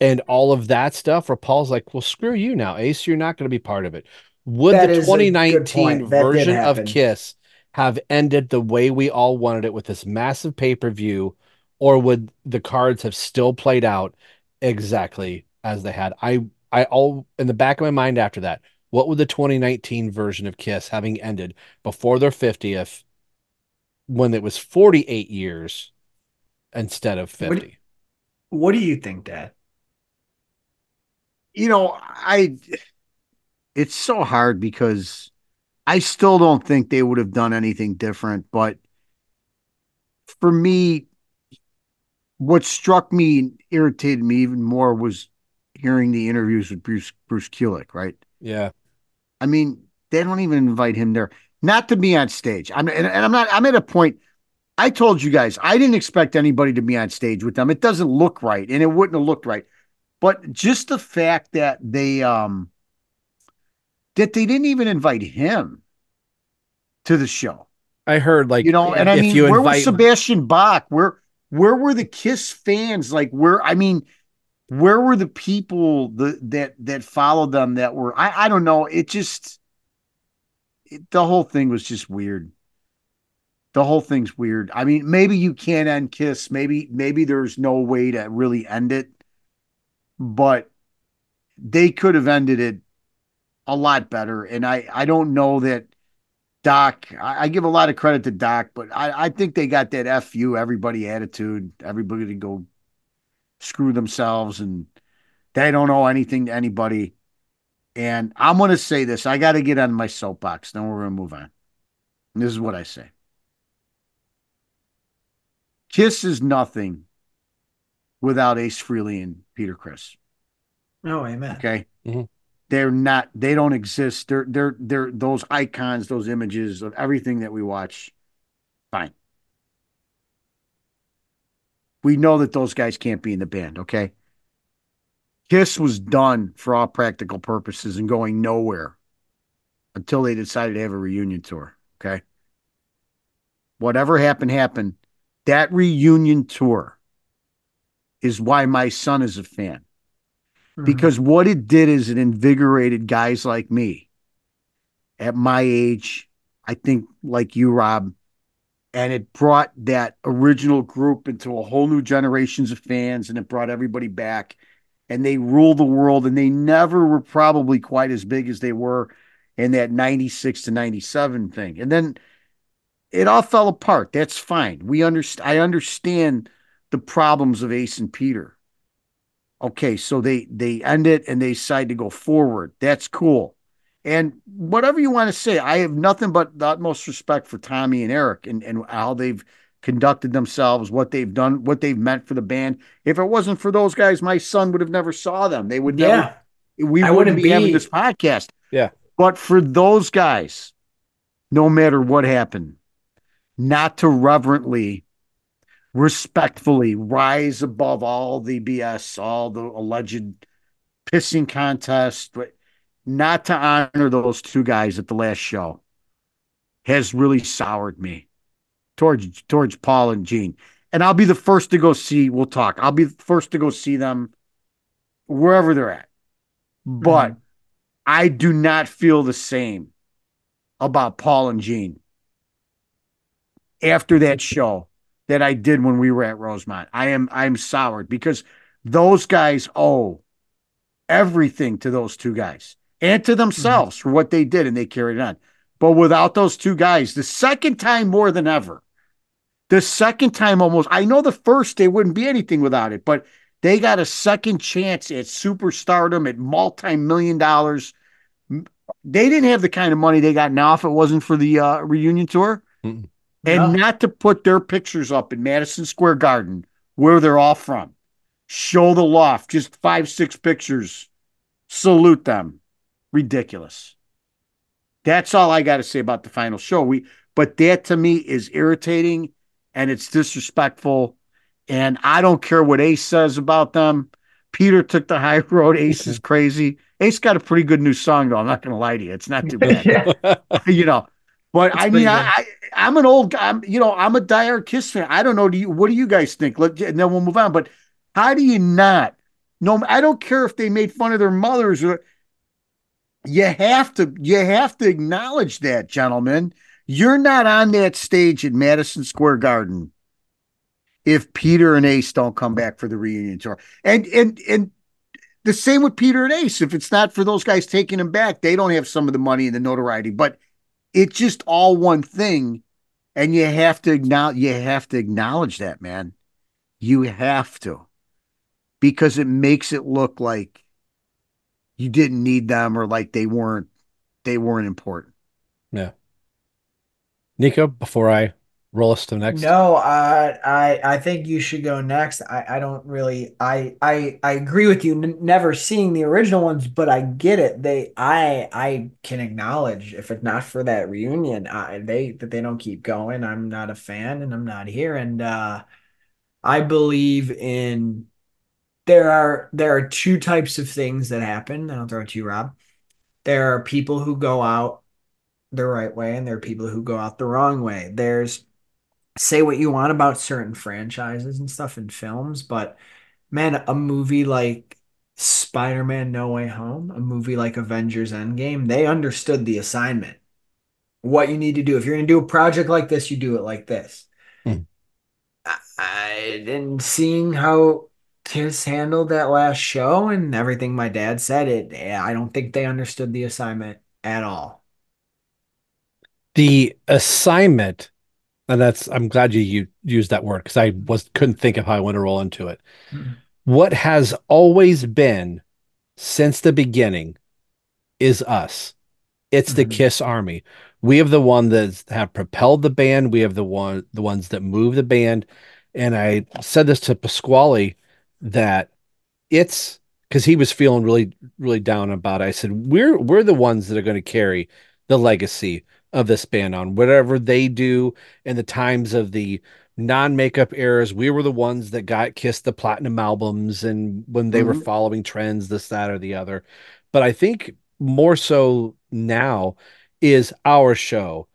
and all of that stuff? Where Paul's like, well, screw you now, Ace, you're not going to be part of it. Would That the is a good 2019 point. That did version of. Kiss have ended the way we all wanted it with this massive pay per view, or would the cards have still played out exactly as they had? I, I all in the back of my mind after that, what would the 2019 version of Kiss having ended before their 50th, when it was 48 years instead of What- 50? what do you think dad you know, I it's so hard because I still don't think they would have done anything different, but for me what struck me and irritated me even more was hearing the interviews with Bruce Bruce Kulick, right? Yeah. I mean, they don't even invite him there, not to be on stage. I'm and, and I'm not. I'm at a point. I told you guys I didn't expect anybody to be on stage with them. It doesn't look right, and it wouldn't have looked right. But just the fact that they um that they didn't even invite him to the show, I heard like you know, and I mean, you where was Sebastian Bach? Where where were the Kiss fans? Like where? I mean, where were the people the, that that followed them that were? I I don't know. It just it, the whole thing was just weird. The whole thing's weird. I mean, maybe you can't end Kiss. Maybe maybe there's no way to really end it, but they could have ended it a lot better. And I I don't know that Doc. I, I give a lot of credit to Doc, but I I think they got that fu everybody attitude. Everybody to go screw themselves and they don't owe anything to anybody. And I'm going to say this. I got to get on my soapbox. Then we're going to move on. And this is what I say Kiss is nothing without Ace Frehley and Peter Criss. oh amen Okay. Mhm. They're not, they don't exist. They're, they're, they're those icons, those images of everything that we watch. Fine. We know that those guys can't be in the band. Okay. Kiss was done for all practical purposes and going nowhere until they decided to have a reunion tour. Okay. Whatever happened, happened. That reunion tour is why my son is a fan. Mm-hmm. Because what it did is it invigorated guys like me at my age, I think like you, Rob, and it brought that original group into a whole new generations of fans and it brought everybody back and they ruled the world and they never were probably quite as big as they were in that 96 to 97 thing. And then it all fell apart. That's fine. We understand I understand the problems of Ace and Peter. Okay, so they they end it and they decide to go forward. That's cool. And whatever you want to say, I have nothing but the utmost respect for Tommy and Eric and, and how they've conducted themselves, what they've done, what they've meant for the band. If it wasn't for those guys, my son would have never saw them. They would never, Yeah. we I wouldn't wouldn't be, be- having this podcast. Yeah. But for those guys, no matter what happened, not to reverently, respectfully rise above all the BS, all the alleged pissing contest, but not to honor those two guys at the last show has really soured me towards towards Paul and Gene. And I'll be the first to go see, we'll talk. I'll be the first to go see them wherever they're at. But mm-hmm. I do not feel the same about Paul and Gene after that show that I did when we were at Rosemont. I am I'm soured because those guys owe everything to those two guys and to themselves for what they did and they carried it on. But without those two guys, the second time more than ever, the second time almost, I know the first they wouldn't be anything without it, but they got a second chance at superstardom at multi-million dollars. They didn't have the kind of money they got now if it wasn't for the uh, reunion tour. And not to put their pictures up in Madison Square Garden, where they're all from. Show the loft, just five, six pictures. Salute them. Ridiculous. That's all I got to say about the final show. We, but that to me is irritating and it's disrespectful. And I don't care what Ace says about them. Peter took the high road. Ace is [laughs] crazy. Ace got a pretty good new song, though. I'm not going to lie to you. It's not too [laughs] bad. you know, but I mean, I, I, I'm an old guy. I'm, you know, I'm a diehard Kiss fan. I don't know. Do you? What do you guys think? Let, and then we'll move on. But how do you not? No, I don't care if they made fun of their mothers or. You have to. You have to acknowledge that, gentlemen. You're not on that stage at Madison Square Garden if Peter and Ace don't come back for the reunion tour. And and and the same with Peter and Ace. If it's not for those guys taking them back, they don't have some of the money and the notoriety. But it's just all one thing, and you have to acknowledge. You have to acknowledge that, man. You have to, because it makes it look like you didn't need them or like they weren't. They weren't important. Yeah. Nikko, before I roll us to next. No, uh, I I think you should go next. I, I don't really I I I agree with you. N- never seeing the original ones, but I get it. They I I can acknowledge if it's not for that reunion, I, they that they don't keep going. I'm not a fan, and I'm not here. And uh, I believe in there are there are two types of things that happen. I'll throw it to you, Rob. There are people who go out the right way, and there are people who go out the wrong way. There's say what you want about certain franchises and stuff in films, but man, a movie like Spider-Man No Way Home, a movie like Avengers Endgame, they understood the assignment. What you need to do. If you're going to do a project like this, you do it like this. Hmm. I, and seeing how Kiss handled that last show and everything my dad said, it I don't think they understood the assignment at all. the assignment and that's i'm glad you, you used that word because i was couldn't think of how i want to roll into it. Mhm. what has always been since the beginning is us. It's the Mhm. kiss army. We have the one that have propelled the band. We have the one the ones that move the band. And i said this to pasquale that it's because he was feeling really really down about it. I said we're we're the ones that are going to carry the legacy of this band on whatever they do in the times of the non-makeup eras we were the ones that got kissed the platinum albums and when they were Mhm. following trends this that or the other but i think more so now is our show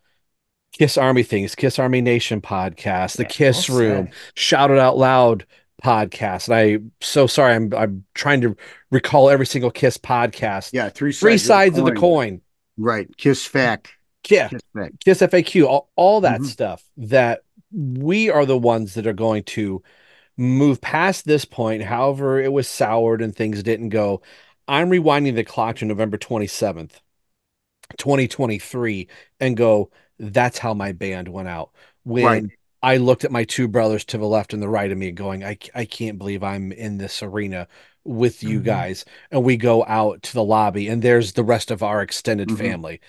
kiss army things kiss army nation podcast the kiss well room shout it out loud podcast and i'm so sorry i'm i'm trying to recall every single kiss podcast Yeah, three three sides, sides of the coin Right. Kiss FAQ. Yeah Kiss FAQ, all, all that Mhm. stuff that we are the ones that are going to move past this point. However, it was soured and things didn't go. I'm rewinding the clock to November 27th. 2023 and go, that's how my band went out. When Right. I looked at my two brothers to the left and the right of me going, I, I can't believe I'm in this arena with you Mhm. guys. And we go out to the lobby and there's the rest of our extended Mhm. family.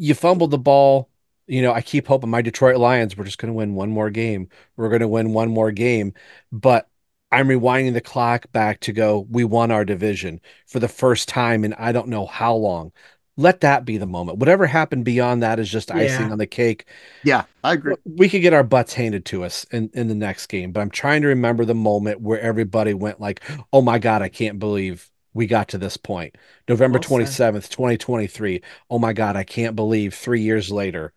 You fumbled the ball. You know, I keep hoping my Detroit Lions, we're just going to win one more game. We're going to win one more game. But I'm rewinding the clock back to go, we won our division for the first time in I don't know how long. Let that be the moment. Whatever happened beyond that is just icing Yeah. on the cake. Yeah, I agree. We could get our butts handed to us in, in the next game, but I'm trying to remember the moment where everybody went like, oh my God, I can't believe we got to this point. November Well 27th, 2023. Oh my God, I can't believe three years later,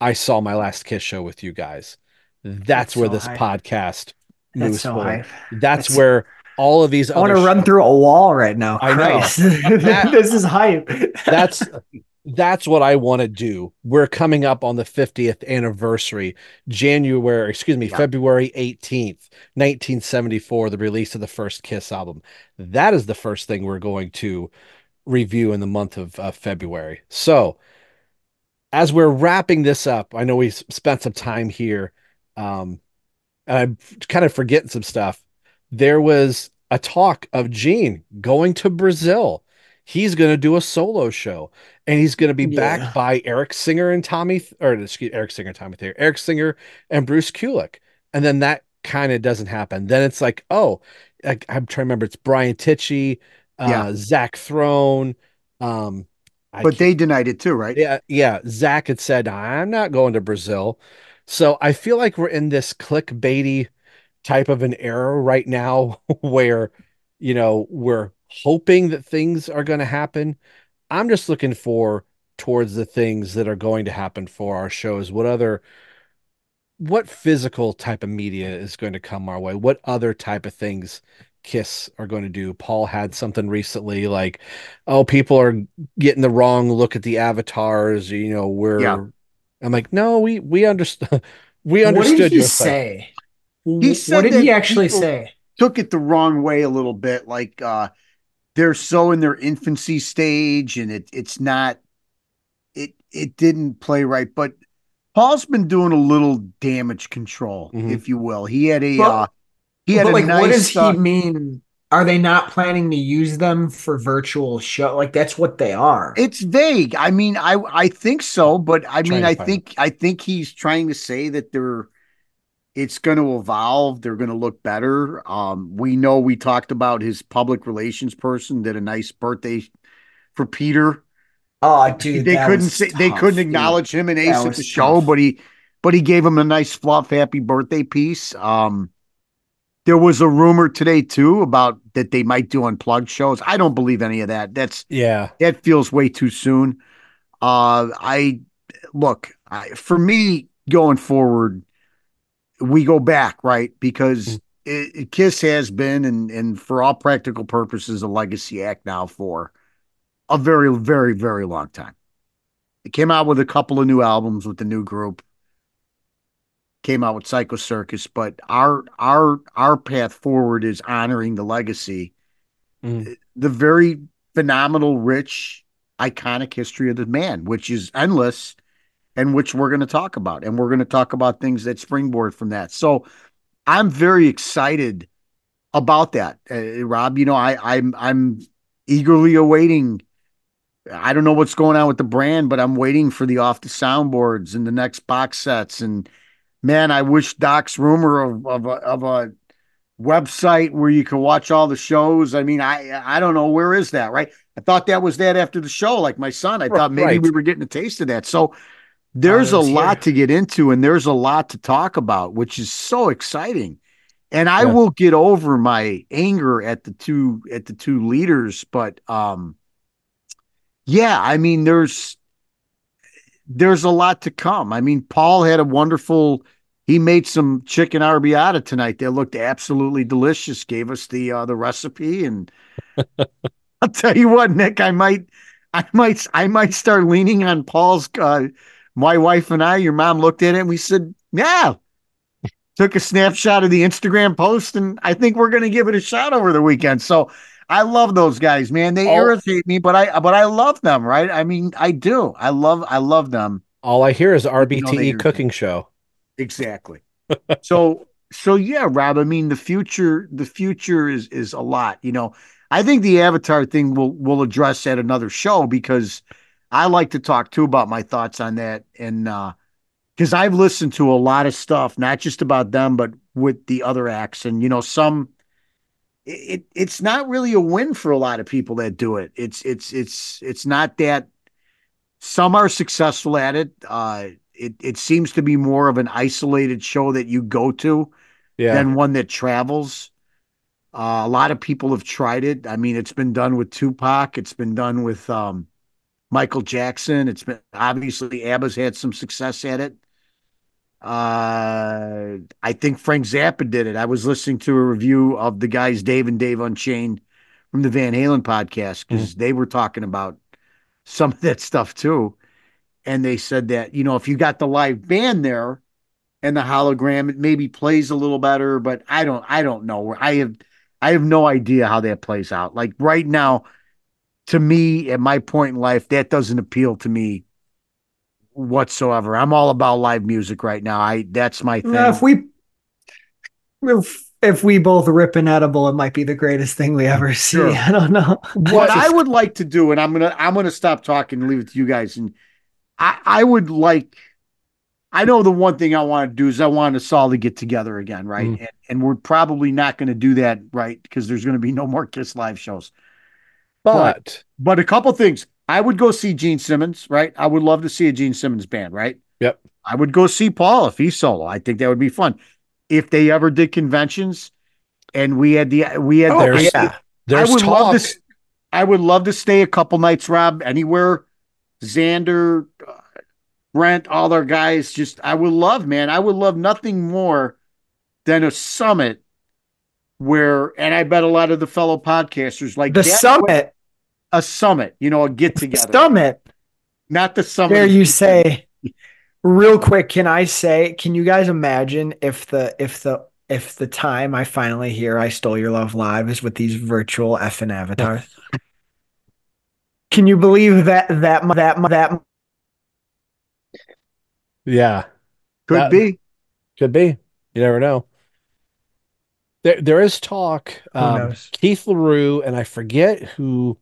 I saw my last Kiss show with you guys. That's, That's where so this hype. podcast That's so forward. hype. That's, That's- where all of these I want to run through a wall right now. I know. [laughs] That- this is hype. that's [laughs] that's what I want to do. We're coming up on the 50th anniversary, January, excuse me, Yeah. February 18th, 1974, the release of the first Kiss album. That is the first thing we're going to review in the month of uh, February. So, as we're wrapping this up, I know we spent some time here, um, and I'm kind of forgetting some stuff. There was a talk of Gene going to Brazil. He's going to do a solo show, and he's going to be Yeah. backed by Eric Singer and Tommy, or excuse Eric Singer, and Tommy Thayer, Eric Singer and Bruce Kulick, and then that kind of doesn't happen. Then it's like, oh, I, I'm trying to remember. It's Brian Tichy, uh, Yeah. Zach Throne. Um, But they denied it too, right? yeah, yeah. Zach had said, I'm not going to Brazil. So I feel like we're in this clickbaity type of an era right now [laughs] where, you know, we're hoping that things are going to happen. I'm just looking for towards the things that are going to happen for our shows. What other, what physical type of media is going to come our way? What other type of things Kiss are going to do? Paul had something recently like, oh, people are getting the wrong look at the avatars. You know, we're. Yeah. I'm like, no, we we understood. [laughs] We understood. What did he your side." say? He said what did he actually say? Took it the wrong way a little bit, like uh they're so in their infancy stage, and it it's not it it didn't play right. But Paul's been doing a little damage control, Mhm. if you will. He had a But- uh he had but a like, nice what does he uh, mean? Are they not planning to use them for virtual show? Like that's what they are. It's vague. I mean, I I think so, but I Trying mean, I find think I think he's trying to say that they're it's going to evolve. They're going to look better. Um, we know we talked about his public relations person did a nice birthday for Peter. oh, dude, they couldn't say they couldn't dude. acknowledge him and Ace at the show, tough. but he but he gave him a nice fluff happy birthday piece. Um, there was a rumor today too about that they might do unplugged shows. I don't believe any of that. That's Yeah. that feels way too soon. Uh, I look I, for me going forward, we go back right because it, it- Kiss has been and and for all practical purposes a legacy act now for a very very very long time. It came out with a couple of new albums with the new group. Came out with Psycho Circus, but our our our path forward is honoring the legacy Mhm. the very phenomenal, rich, iconic history of the man, which is endless and which we're going to talk about. And we're going to talk about things that springboard from that. So I'm very excited about that. Uh, Rob, you know, I, I'm, I'm eagerly awaiting. I don't know what's going on with the brand, but I'm waiting for the off the soundboards and the next box sets. And man, I wish Doc's rumor of, of a, of a website where you can watch all the shows. I mean, I I don't know where is that, right? I thought that was that after the show, like my son. I thought maybe Right. we were getting a taste of that. So there's a lot to get into and there's a lot to talk about, which is so exciting. And I Yeah. will get over my anger at the two at the two leaders, but um yeah, I mean there's there's a lot to come. I mean, Paul had a wonderful he made some chicken arrabbiata tonight that looked absolutely delicious. Gave us the uh, the recipe, and [laughs] I'll tell you what, Nick, I might, I might, I might start leaning on Paul's. Uh, my wife and I, your mom looked at it, and we said, "Yeah." Took a snapshot of the Instagram post, and I think we're going to give it a shot over the weekend. So I love those guys, man. They All- irritate me, but I but I love them, right? I mean, I do. I love I love them. All I hear is You know, RBTE irritate E cooking show. Exactly. [laughs] so so yeah, Rob. I mean, the future the future is is a lot. You know, I think the Avatar thing will will address at another show because I like to talk too about my thoughts on that and uh because I've listened to a lot of stuff, not just about them, but with the other acts, and you know, some it, it it's not really a win for a lot of people that do it. It's it's it's it's not that some are successful at it. Uh it it seems to be more of an isolated show that you go to Yeah. than one that travels. Uh, a lot of people have tried it. I mean, it's been done with Tupac. It's been done with um, Michael Jackson. It's been obviously ABBA's had some success at it. Uh, I think Frank Zappa did it. I was listening to a review of the guys Dave and Dave Unchained from the Van Halen podcast because they were talking about some of that stuff too. And they said that, you know, if you got the live band there and the hologram, it maybe plays a little better, but I don't I don't know. I have I have no idea how that plays out. Like right now, to me, at my point in life, that doesn't appeal to me whatsoever. I'm all about live music right now. I that's my thing. If we if, if we both rip an edible, it might be the greatest thing we ever see. Sure. [laughs] I don't know. what I would like to do, and I'm gonna I'm gonna stop talking and leave it to you guys. And I I would like I know the one thing I want to do is I want us all to get together again, right? Mm. And, and we're probably not going to do that, right? Because there's going to be no more Kiss live shows. But but a couple things. I would go see Gene Simmons, right? I would love to see a Gene Simmons band, right? Yep. I would go see Paul if he's solo. I think that would be fun. If they ever did conventions and we had the we had Oh, the there's- I, there's I would love to talk- I would love to stay a couple nights, Rob, anywhere. Xander, Brent, all their guys. Just I would love, man. I would love nothing more than a summit where, and I bet a lot of the fellow podcasters like The summit. what- a summit, you know, a get together, Summit. not the summit. Dare you [laughs] say real quick, can I say, can you guys imagine if the if the if the time I finally hear I Stole Your Love Live is with these virtual effing avatars? Can you believe that that that that yeah, Could That- be. could be. You never know. There, there is talk. Um. Keith Leroux and I forget who.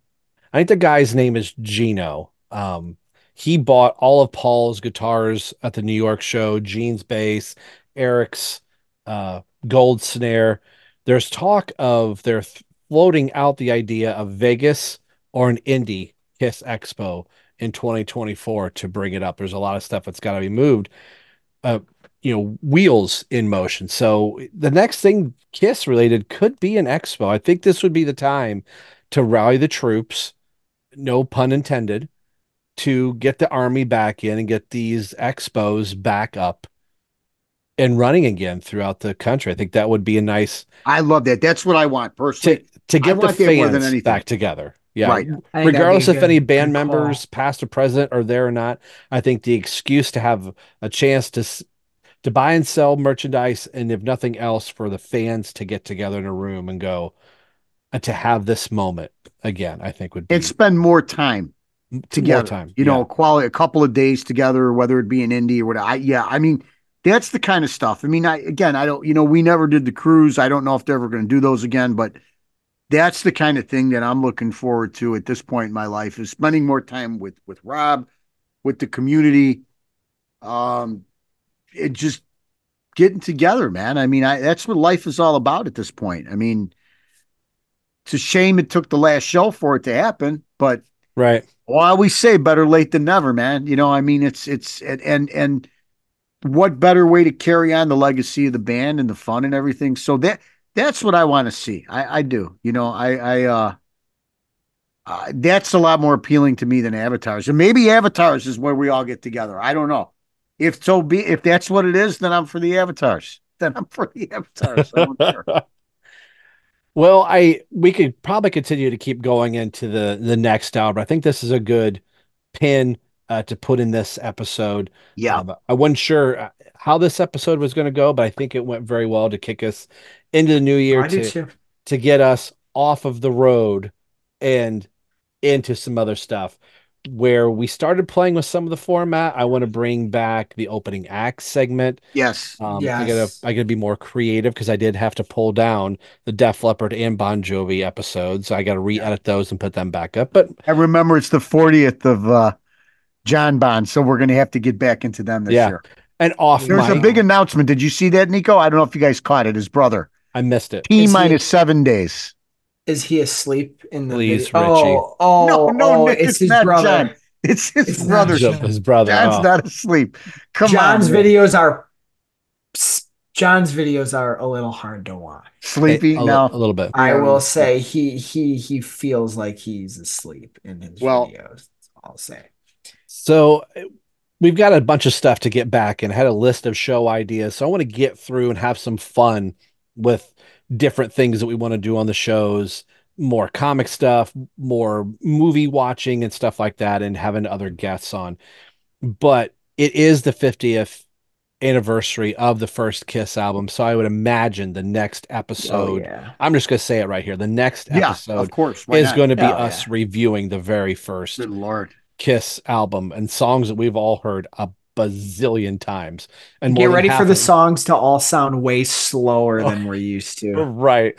I think the guy's name is Gino. Um, he bought all of Paul's guitars at the New York show, Gene's bass, Eric's uh, gold snare. There's talk of they're floating out the idea of Vegas or an indie Kiss Expo in 2024 to bring it up. There's a lot of stuff that's got to be moved. Uh, you know, wheels in motion. So the next thing Kiss related could be an expo. I think this would be the time to rally the troops, no pun intended, to get the army back in and get these expos back up and running again throughout the country. I think that would be a nice I love that. That's what I want personally. to to get the want more than fans back together. Yeah. Right. I think that'd Regardless be a if any band good call. members, past or present, are there or not, I think the excuse to have a chance to to buy and sell merchandise, and if nothing else, for the fans to get together in a room and go, and to have this moment again, I think would be and spend more time together. time, You know, quality a couple of days together, whether it be in Indy or whatever. I, yeah, I mean, that's the kind of stuff. I mean, I again, I don't, you know, we never did the cruise. I don't know if they're ever going to do those again, but that's the kind of thing that I'm looking forward to at this point in my life is spending more time with with Rob, with the community, um, it just getting together, man. I mean, I that's what life is all about at this point. I mean, it's a shame it took the last show for it to happen, but right. well, I always say better late than never, man. You know, I mean, it's it's and and, and what better way to carry on the legacy of the band and the fun and everything. So that that's what I want to see. I I do. You know, I I uh, uh that's a lot more appealing to me than avatars. And maybe avatars is where we all get together. I don't know. If so be if that's what it is, then I'm for the avatars. [laughs] Then I'm for the avatars. I don't care. [laughs] Well, I we could probably continue to keep going into the the next hour, but I think this is a good pin uh, to put in this episode. Yeah. Um, I wasn't sure uh, how this episode was going to go, but I think it went very well to kick us into the new year I to to get us off of the road and into some other stuff where we started playing with some of the format. I want to bring back the opening act segment. Yes. Um, I Yes. gotta I gotta be more creative because I did have to pull down the Def Leppard and Bon Jovi episodes. I gotta re-edit those and put them back up. But I remember it's the 40th of uh, Jon Bon, so we're going to have to get back into them this yeah, year. and off There's a big announcement. Did you see that, Nikko? I don't know if you guys caught it. His brother. I missed it. T Is he- minus seven days. Is he asleep in the Please, video? Oh, Richie. Oh, oh, no, no, oh, Nick, it's, his not brother. John. It's his It's brother. His, his brother. John's oh. not asleep. Come John's on. man. videos are John's videos are a little hard to watch. Sleepy? a, li- no. a little bit. I will say he he he feels like he's asleep in his Well- videos. I'll say. So we've got a bunch of stuff to get back and had a list of show ideas. So I want to get through and have some fun with different things that we want to do on the shows, more comic stuff, more movie watching and stuff like that, and having other guests on. But it is the 50th anniversary of the first Kiss album. So I would imagine the next oh, episode, Oh, yeah. I'm just going to say it right here. The next Yeah, episode of course. Why is not? going to be Oh, us reviewing the very first Good Lord. Kiss album and songs that we've all heard a bazillion times. And Get more ready for the of- songs to all sound way slower [laughs] than we're used to. [laughs] right.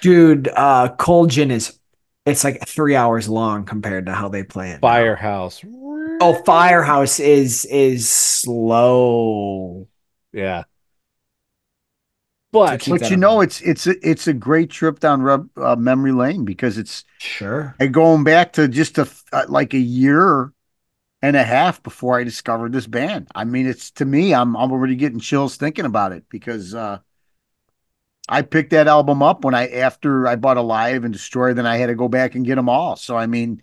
Dude, uh Cold Gin is it's like three hours long compared to how they play it. now. Firehouse. Oh, Firehouse is is slow. Yeah. But But you know, mind. it's it's a, it's a great trip down rub, uh, memory lane because it's Sure. and going back to just a uh, like a year and a half before I discovered this band. I mean, it's to me, I'm I'm already getting chills thinking about it because uh, I picked that album up when I after I bought Alive and Destroy, then I had to go back and get them all. So I mean,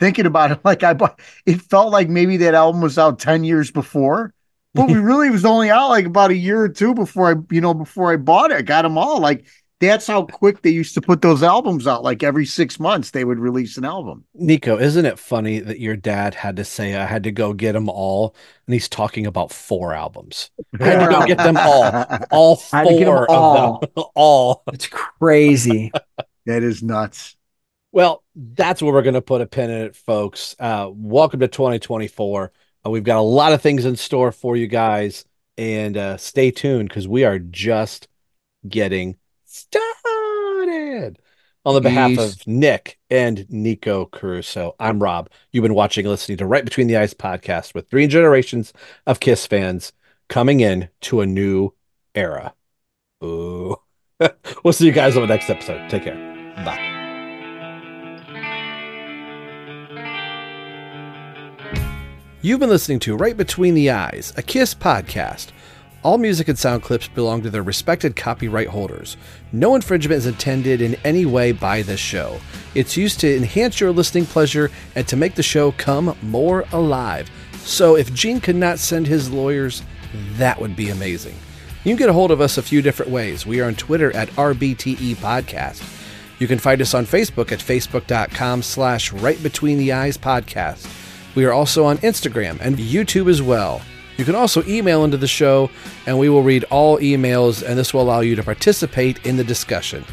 thinking about it, [laughs] like I bought, it felt like maybe that album was out ten years before. But we [laughs] really was only out like about a year or two before I, you know, before I bought it. I got them all. Like that's how quick they used to put those albums out. Like every six months, they would release an album. Nikko, isn't it funny that your dad had to say I had to go get them all and he's talking about four albums. I had to go get them all. All [laughs] I had to get 'em four all. of them. all. [laughs] It's crazy. [laughs] That is nuts. Well, that's where we're going to put a pin in it, folks. Uh, welcome to 2024. Uh, we've got a lot of things in store for you guys, and uh, stay tuned because we are just getting started. On the behalf Peace. of Nick and Nikko Caruso, I'm Rob. You've been watching and listening to Right Between the Eyes podcast with three generations of Kiss fans coming in to a new era. Ooh. [laughs] we'll see you guys on the next episode. Take care. Bye. You've been listening to Right Between the Eyes, a Kiss podcast. All music and sound clips belong to their respected copyright holders. No infringement is intended in any way by this show. It's used to enhance your listening pleasure and to make the show come more alive. So if Gene could not send his lawyers, that would be amazing. You can get a hold of us a few different ways. We are on Twitter at RBTE Podcast. You can find us on Facebook at facebook.com slash right between the eyes podcast. We are also on Instagram and YouTube as well. You can also email into the show, and we will read all emails, and this will allow you to participate in the discussion.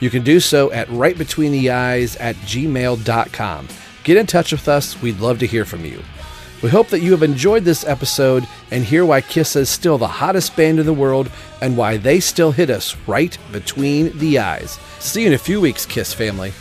You can do so at rightbetweentheeyes at gmail.com. Get in touch with us. We'd love to hear from you. We hope that you have enjoyed this episode and hear why Kiss is still the hottest band in the world and why they still hit us right between the eyes. See you in a few weeks, Kiss family.